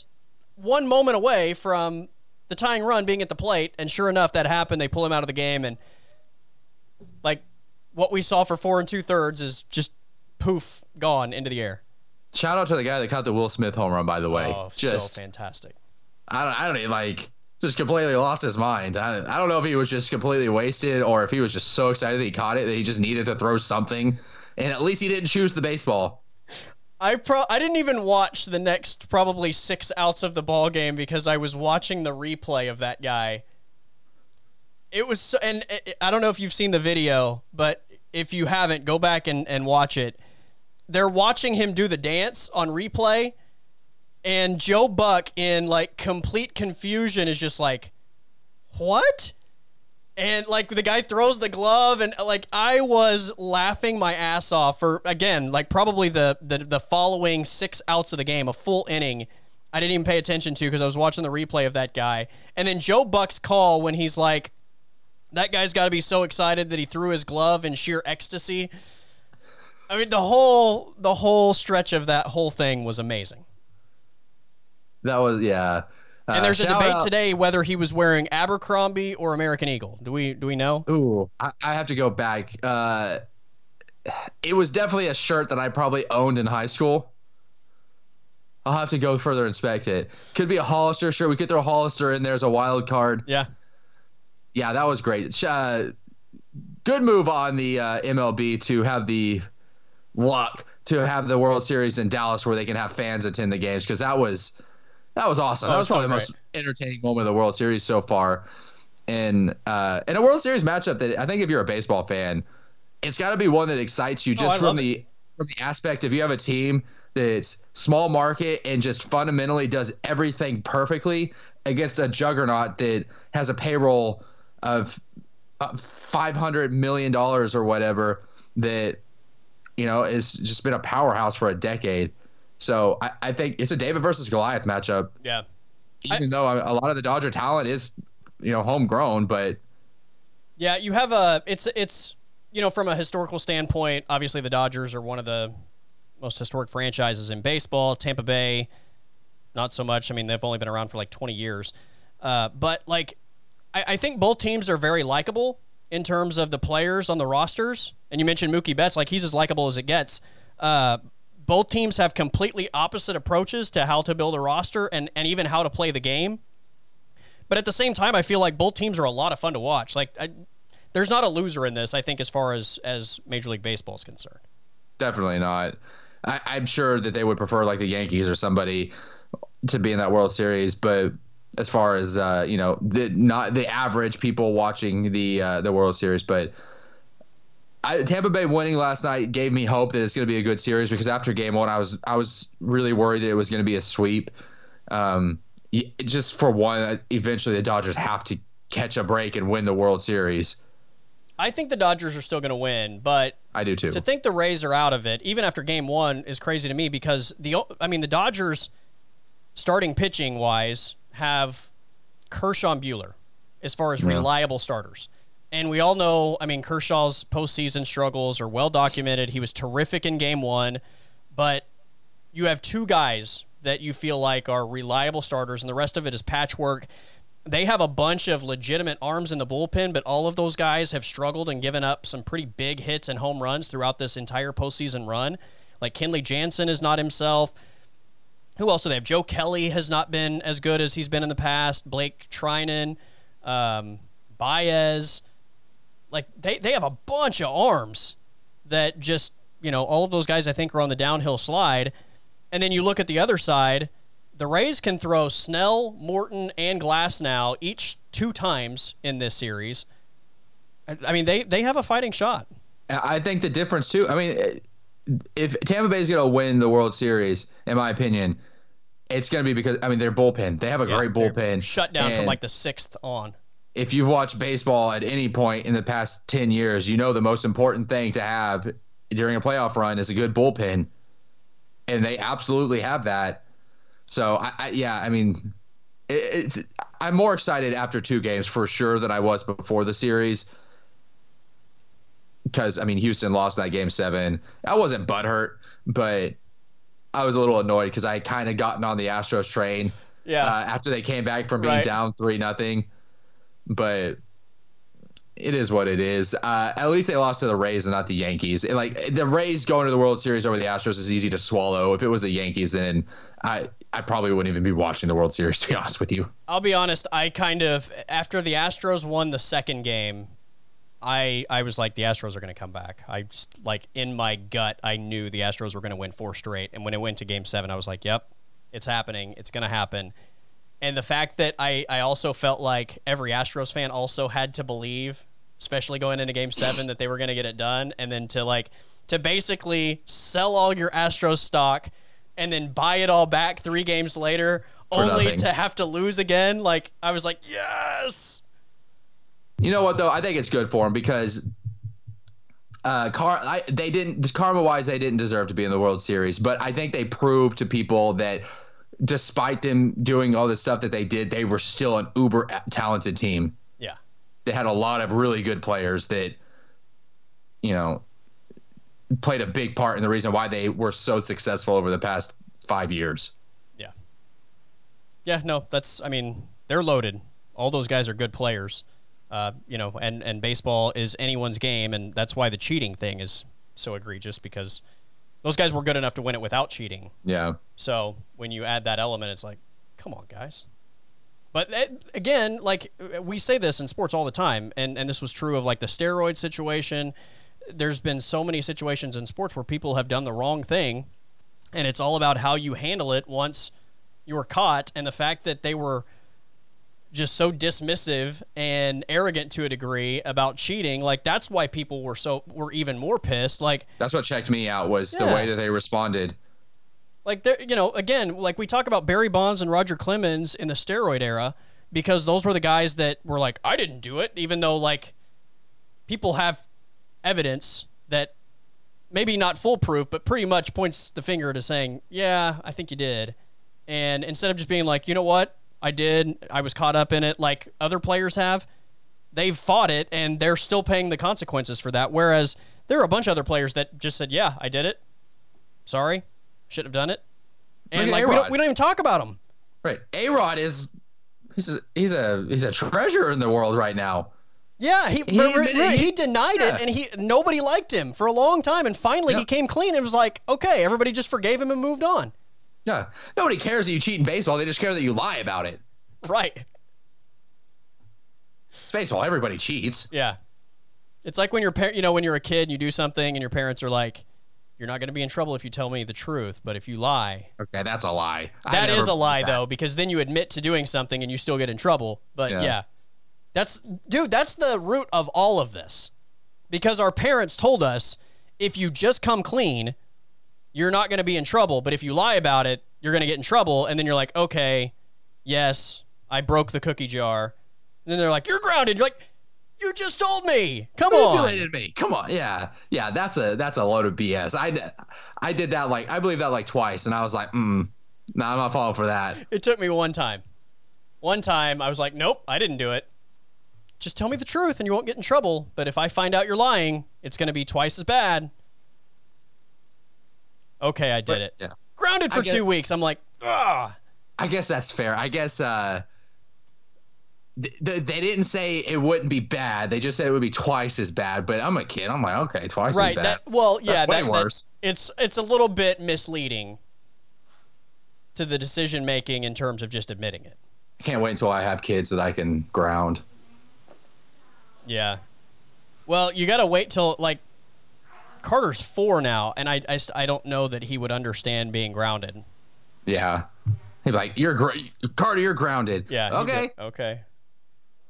one moment away from the tying run being at the plate. And sure enough, that happened. They pull him out of the game. And like what we saw for four and two thirds is just poof, gone into the air. Shout out to the guy that caught the Will Smith home run, by the way. Oh, just so fantastic. I don't, I don't even like just completely lost his mind. I, I don't know if he was just completely wasted or if he was just so excited that he caught it that he just needed to throw something. And at least he didn't choose the baseball. I pro I didn't even watch the next probably six outs of the ball game because I was watching the replay of that guy. It was so, and it, I don't know if you've seen the video, but if you haven't, go back and, and watch it. They're watching him do the dance on replay, and Joe Buck in like complete confusion is just like, "What?" And like the guy throws the glove, and like I was laughing my ass off for again, like probably the the, the following six outs of the game, a full inning. I didn't even pay attention to because I was watching the replay of that guy. And then Joe Buck's call when he's like, that guy's got to be so excited that he threw his glove in sheer ecstasy. I mean, the whole the whole stretch of that whole thing was amazing. That was yeah. Uh, And there's a debate out- today whether he was wearing Abercrombie or American Eagle. Do we do we know? Ooh, I, I have to go back. Uh, it was definitely a shirt that I probably owned in high school. I'll have to go further inspect it. Could be a Hollister shirt. We could throw Hollister in there as a wild card. Yeah. Yeah, that was great. Uh, good move on the uh, MLB to have the luck to have the World Series in Dallas where they can have fans attend the games because that was that was awesome. That That was probably so the most entertaining moment of the World Series so far. And uh, in a World Series matchup that I think if you're a baseball fan, it's got to be one that excites you Oh, just love from the from the aspect if you have a team that's small market and just fundamentally does everything perfectly against a juggernaut that has a payroll of uh, 500 million dollars or whatever that you know has just been a powerhouse for a decade. So I, I think it's a David versus Goliath matchup. Yeah. Even though a lot of the Dodger talent is, you know, homegrown, but Yeah, you have a it's it's you know from a historical standpoint, obviously the Dodgers are one of the most historic franchises in baseball. Tampa Bay, not so much. I mean, they've only been around for like 20 years. Uh, but like, I, I think both teams are very likable in terms of the players on the rosters. And you mentioned Mookie Betts, like he's as likable as it gets. Uh, both teams have completely opposite approaches to how to build a roster and, and even how to play the game. But at the same time, I feel like both teams are a lot of fun to watch. Like, I, there's not a loser in this. I think as far as as Major League Baseball is concerned. definitely not. I, I'm sure that they would prefer like the Yankees or somebody to be in that World Series, but as far as uh, you know, the not the average people watching the uh, the World Series, but I, Tampa Bay winning last night gave me hope that it's going to be a good series because after Game One, I was I was really worried that it was going to be a sweep. Um, just for one, eventually the Dodgers have to catch a break and win the World Series. I think the Dodgers are still going to win, but I do too. to think the Rays are out of it, even after Game One, is crazy to me because the I mean the Dodgers, starting pitching wise, have Kershaw and Buehler as far as Yeah. reliable starters. And we all know, I mean, Kershaw's postseason struggles are well documented. He was terrific in game one, but you have two guys that you feel like are reliable starters, and the rest of it is patchwork. They have a bunch of legitimate arms in the bullpen, but all of those guys have struggled and given up some pretty big hits and home runs throughout this entire postseason run. Like Kenley Jansen is not himself. Who else do they have? Joe Kelly has not been as good as he's been in the past. Blake Treinen, um, Baez. Like they, they have a bunch of arms that just, you know, all of those guys I think are on the downhill slide. And then you look at the other side, the Rays can throw Snell, Morton, and Glasnow each two times in this series. I- mean, they, they have a fighting shot. I think the difference too. I mean, if Tampa Bay is going to win the World Series, in my opinion, it's going to be because I mean their bullpen. They have a great bullpen. Shut down from like the sixth on. If you've watched baseball at any point in the past ten years, you know the most important thing to have during a playoff run is a good bullpen, and they absolutely have that. So I, I yeah, I mean, it, it's I'm more excited after two games for sure than I was before the series because I mean Houston lost that game seven. I wasn't butthurt, but I was a little annoyed because I had kind of gotten on the Astros train Yeah. uh, after they came back from being Right. down three nothing. But it is what it is. Uh, at least they lost to the Rays and not the Yankees. And like the Rays going to the World Series over the Astros is easy to swallow. If it was the Yankees, then I I probably wouldn't even be watching the World Series. To be honest with you, I'll be honest. I kind of after the Astros won the second game, I I was like the Astros are going to come back. I just like in my gut, I knew the Astros were going to win four straight. And when it went to Game Seven, I was like, "Yep, it's happening. It's going to happen." And the fact that I I also felt like every Astros fan also had to believe, especially going into Game Seven, that they were going to get it done, and then to like to basically sell all your Astros stock and then buy it all back three games later, For only nothing. to have to lose again. Like I was like, yes. you know what though? I think it's good for them because uh, car I, they didn't karma wise they didn't deserve to be in the World Series, but I think they proved to people that despite them doing all the stuff that they did, they were still an uber talented team. Yeah. they had a lot of really good players that you know played a big part in the reason why they were so successful over the past five years Yeah. Yeah, no, that's I mean, they're loaded. All those guys are good players. Uh, you know, and and baseball is anyone's game and that's why the cheating thing is so egregious because those guys were good enough to win it without cheating. yeah So, when you add that element it's like, come on, guys. But eh, again, like we say this in sports all the time and and this was true of like the steroid situation. There's been so many situations in sports where people have done the wrong thing and it's all about how you handle it once you were caught and the fact that they were just so dismissive and arrogant to a degree about cheating like that's why people were so were even more pissed like that's what checked me out was the way that they responded. Like there you know again like we talk about Barry Bonds and Roger Clemens in the steroid era because those were the guys that were like I didn't do it even though like people have evidence that maybe not foolproof but pretty much points the finger to saying yeah I think you did. And instead of just being like you know what I did. I was caught up in it like other players have. They've fought it and they're still paying the consequences for that whereas there are a bunch of other players that just said yeah I did it. Sorry. Shouldn't have done it. And like we don't, we don't even talk about them right. A-Rod is he's a he's a he's a treasure in the world right now. Yeah, he He re- admitted- re- he- he denied yeah. it, and he nobody liked him for a long time, and finally he came clean and was like, okay, everybody just forgave him and moved on. Yeah nobody cares that you cheat in baseball they just care that you lie about it Right? it's baseball everybody cheats Yeah. It's like when you're par- you know when you're a kid and you do something and your parents are like, you're not going to be in trouble if you tell me the truth, but if you lie, okay that's a lie that is a lie that. though because then you admit to doing something and you still get in trouble. But yeah. Yeah. That's dude, that's the root of all of this. Because our parents told us if you just come clean, you're not going to be in trouble, but if you lie about it, you're going to get in trouble and then you're like, "Okay, yes, I broke the cookie jar." And then they're like, "You're grounded." You're like, "You just told me." Come on. manipulated me. Come on, yeah, yeah. That's a that's a load of BS. I I did that like I believe that like twice, and I was like, mm, no, I'm not falling for that. It took me one time. One time I was like, "Nope, I didn't do it." Just tell me the truth and you won't get in trouble, but if I find out you're lying, it's going to be twice as bad. Okay, I did But, it. Yeah, Grounded for get- 2 weeks. I'm like, "Ah." I guess that's fair. I guess uh, th- th- they didn't say it wouldn't be bad. They just said it would be twice as bad. But I'm a kid. I'm like, okay, twice Right, as bad. that well, yeah, That's way that, that- worse. it's it's a little bit misleading to the decision making in terms of just admitting it. I can't wait until I have kids that I can ground. Yeah. Well, you got to wait till like Carter's 4 now and I I, I don't know that he would understand being grounded. Yeah, he'd be like, you're gr- Carter, you're grounded. Yeah. Okay. Okay.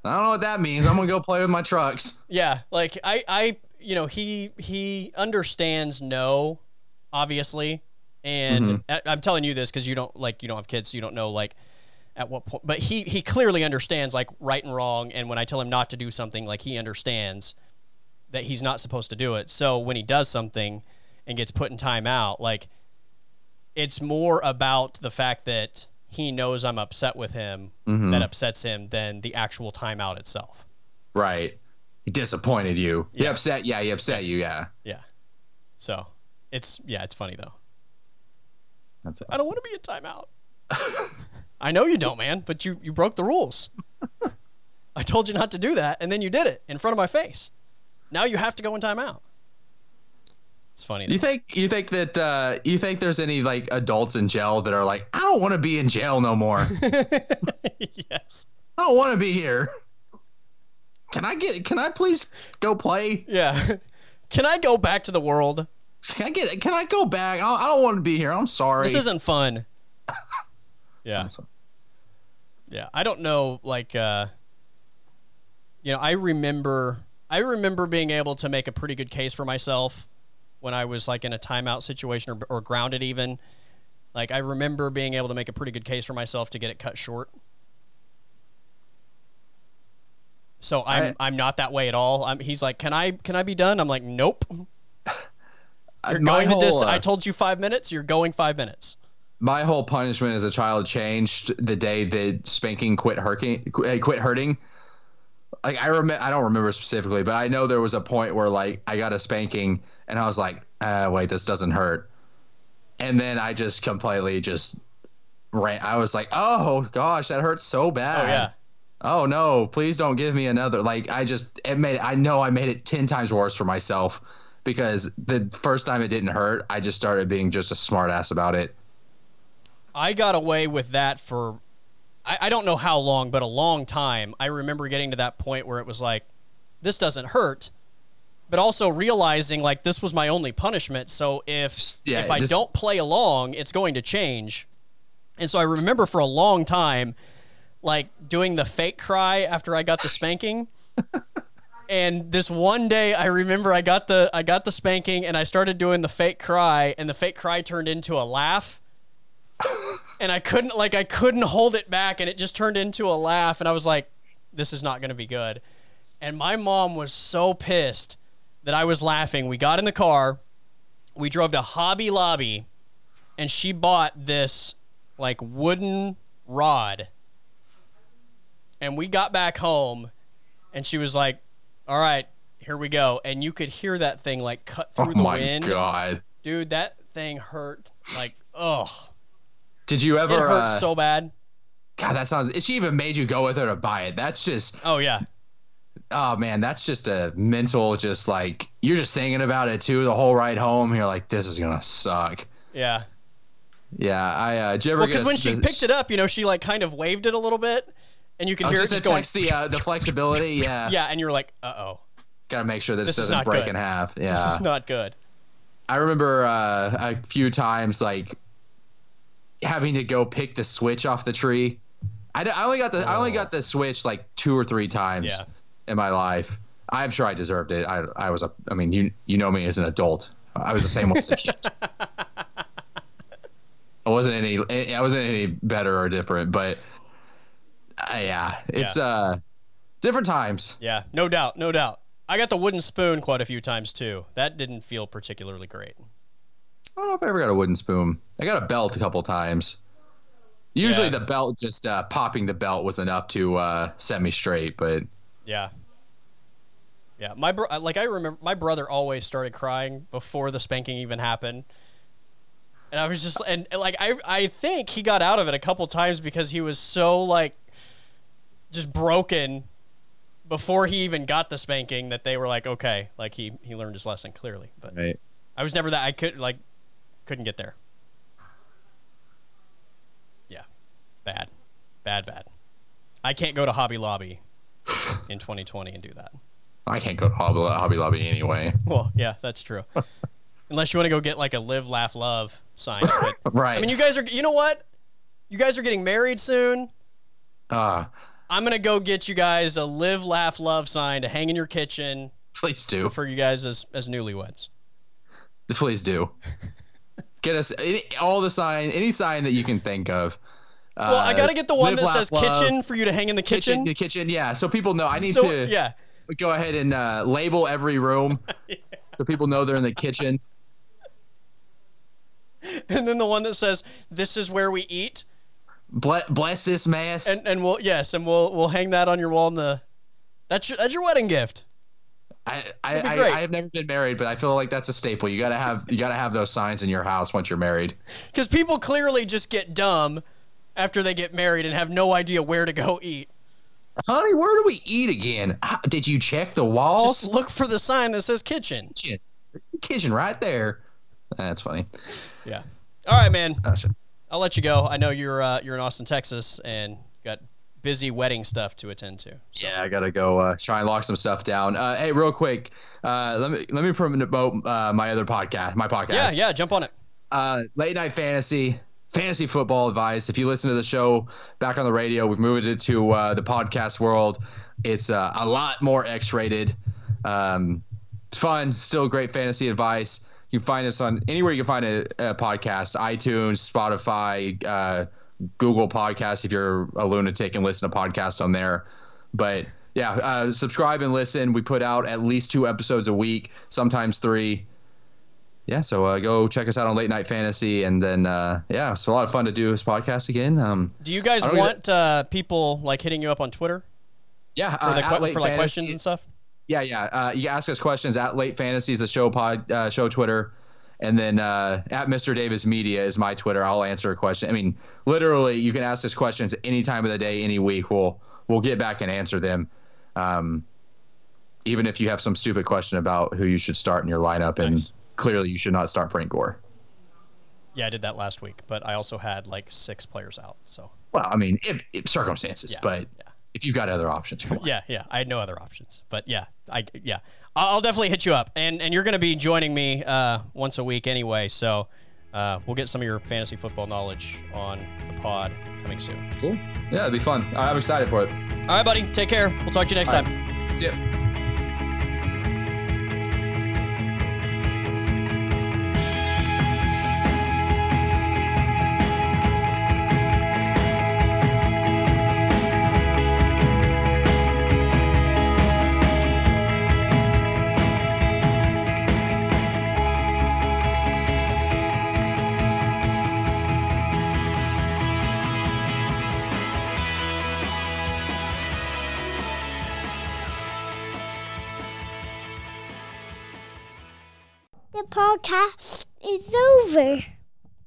I don't know what that means. I'm gonna go play with my trucks. *laughs* Yeah, like I, I, you know, he he understands no, obviously, and mm-hmm. I, I'm telling you this because you don't like you don't have kids, so you don't know like at what point. But he he clearly understands like right and wrong, and when I tell him not to do something, like he understands that he's not supposed to do it. So when he does something and gets put in timeout, like it's more about the fact that he knows I'm upset with him Mhm. that upsets him than the actual timeout itself. Right. He disappointed you. He upset. Yeah, he upset you. Yeah. Yeah. So it's yeah, it's funny though. That's I don't want to be a timeout. *laughs* I know you don't, man, but you you broke the rules. *laughs* I told you not to do that, and then you did it in front of my face. Now you have to go in timeout. It's funny. You think you think that uh, you think there's any like adults in jail that are like, I don't want to be in jail no more. *laughs* yes. I don't want to be here. Can I get? Can I please go play? Yeah. Can I go back to the world? Can I get? Can I go back? I, I don't want to be here. I'm sorry. This isn't fun. *laughs* yeah. Yeah. I don't know. Like, uh, you know, I remember. I remember being able to make a pretty good case for myself when I was like in a timeout situation or, or grounded even. Like I remember being able to make a pretty good case for myself to get it cut short. So I'm I, am not that way at all. I'm, he's like, "Can I can I be done?" I'm like, "Nope." *laughs* You're going whole, the distance. Uh, I told you five minutes. You're going five minutes. My whole punishment as a child changed the day that spanking quit hurting. Quit hurting. Like I remember, I don't remember specifically, but I know there was a point where like I got a spanking and I was like, uh, "Wait, this doesn't hurt," and then I just completely just ran. I was like, "Oh gosh, that hurts so bad." Oh yeah oh no, please don't give me another. Like I just it made I know I made it ten times worse for myself because the first time it didn't hurt, I just started being just a smartass about it. I got away with that for I, I don't know how long, but a long time. I remember getting to that point where it was like, this doesn't hurt. But also realizing like this was my only punishment. So if yeah, if I just, don't play along, it's going to change. And so I remember for a long time like doing the fake cry after I got the spanking. *laughs* and this one day I remember I got the I got the spanking and I started doing the fake cry and the fake cry turned into a laugh. *laughs* and I couldn't like I couldn't hold it back and it just turned into a laugh and I was like this is not going to be good. And my mom was so pissed that I was laughing. We got in the car. We drove to Hobby Lobby and she bought this like wooden rod and we got back home, and she was like, "All right, here we go." And you could hear that thing like cut through oh the wind. Oh my god, dude, that thing hurt like ugh. Did you ever? It hurt uh, so bad. God, that sounds. She even made you go with her to buy it. That's just. Oh yeah. Oh man, that's just a mental. Just like you're just thinking about it too the whole ride home. You're like, this is gonna suck. Yeah. Yeah, I. Uh, did you ever well, because when she picked it up, you know, she like kind of waved it a little bit, and you can oh, hear just it just going. the uh, the flexibility. *laughs* Yeah. yeah, and you're like, uh oh. Got to make sure this, this doesn't break good. in half. Yeah. This is not good. I remember uh, a few times like having to go pick the switch off the tree. I, I only got the oh. I only got oh. the switch like two or three times yeah. in my life. I'm sure I deserved it. I I was a I mean you you know me as an adult. I was the same as a kid. *laughs* I wasn't any I wasn't any better or different, but uh, yeah, it's yeah. uh different times. Yeah, no doubt, no doubt. I got the wooden spoon quite a few times too. That didn't feel particularly great. I don't know if I ever got a wooden spoon. I got a belt a couple times. Usually yeah. the belt just uh, popping the belt was enough to uh, set me straight, but yeah, yeah. My bro- like I remember my brother always started crying before the spanking even happened, and I was just and like I I think he got out of it a couple times because he was so like just broken before he even got the spanking that they were like, okay, like he he learned his lesson clearly. But right. I was never that I could like couldn't get there. Yeah, bad, bad, bad. I can't go to Hobby Lobby in 2020 and do that. I can't go to Hobby, Hobby Lobby anyway. Well, yeah, that's true. *laughs* Unless you want to go get like a live, laugh, love sign. But, *laughs* right. I mean, you guys are. You know what? You guys are getting married soon. Uh, I'm gonna go get you guys a live, laugh, love sign to hang in your kitchen. Please do for you guys as as newlyweds. Please do. *laughs* get us any, all the sign, any sign that you can think of. Well, uh, I gotta get the one that laugh, says love. kitchen for you to hang in the kitchen. Kitchen, kitchen, yeah. So people know. I need so, to yeah. go ahead and uh, label every room *laughs* yeah. so people know they're in the kitchen. *laughs* And then the one that says, "This is where we eat." Bless, bless this mass. And and we'll yes, and we'll we'll hang that on your wall in the. That's your that's your wedding gift. I I, I, I, have never been married, but I feel like that's a staple. You gotta have you gotta have those signs in your house once you're married. Because people clearly just get dumb after they get married and have no idea where to go eat. Honey, where do we eat again? Did you check the walls? Just look for the sign that says kitchen. kitchen. Kitchen right there. That's funny. Yeah. All right, man. I'll let you go. I know you're uh, you're in Austin, Texas, and got busy wedding stuff to attend to. So. Yeah, I gotta go uh, try and lock some stuff down. Uh, hey, real quick, uh, let me let me promote uh, my other podcast, my podcast. Yeah, yeah. Jump on it. uh, late night fantasy, fantasy football advice. If you listen to the show back on the radio, we've moved it to uh, the podcast world. It's uh, a lot more X rated. Um, it's fun, still great fantasy advice. You can find us on anywhere you can find a, a podcast iTunes, Spotify, uh, Google Podcasts if you're a lunatic and listen to podcasts on there. But yeah, uh, subscribe and listen. We put out at least two episodes a week, sometimes three yeah, so uh, go check us out on Late Night Fantasy, and then uh, yeah, it's a lot of fun to do this podcast again. Um, Do you guys want uh, people like hitting you up on Twitter yeah, for, uh, the, que- Late for like Fantasy- questions and stuff? Yeah, yeah. Uh, you can ask us questions at Late Fantasy is the show pod uh, show Twitter, and then uh, at Mr. Davis Media is my Twitter. I'll answer a question. I mean, literally, you can ask us questions any time of the day, any week. We'll we'll get back and answer them. Um, even if you have some stupid question about who you should start in your lineup, and clearly you should not start Frank Gore. Yeah, I did that last week, but I also had like six players out. So Well, I mean, if, if circumstances, Yeah, but yeah. If you've got other options, yeah, yeah, I had no other options. But yeah, I yeah, I'll definitely hit you up, and and you're going to be joining me uh, once a week anyway. So uh, we'll get some of your fantasy football knowledge on the pod coming soon. Cool. Yeah, it'd be fun. I'm excited for it. All right, buddy. Take care. We'll talk to you next time. See ya. Podcast is over.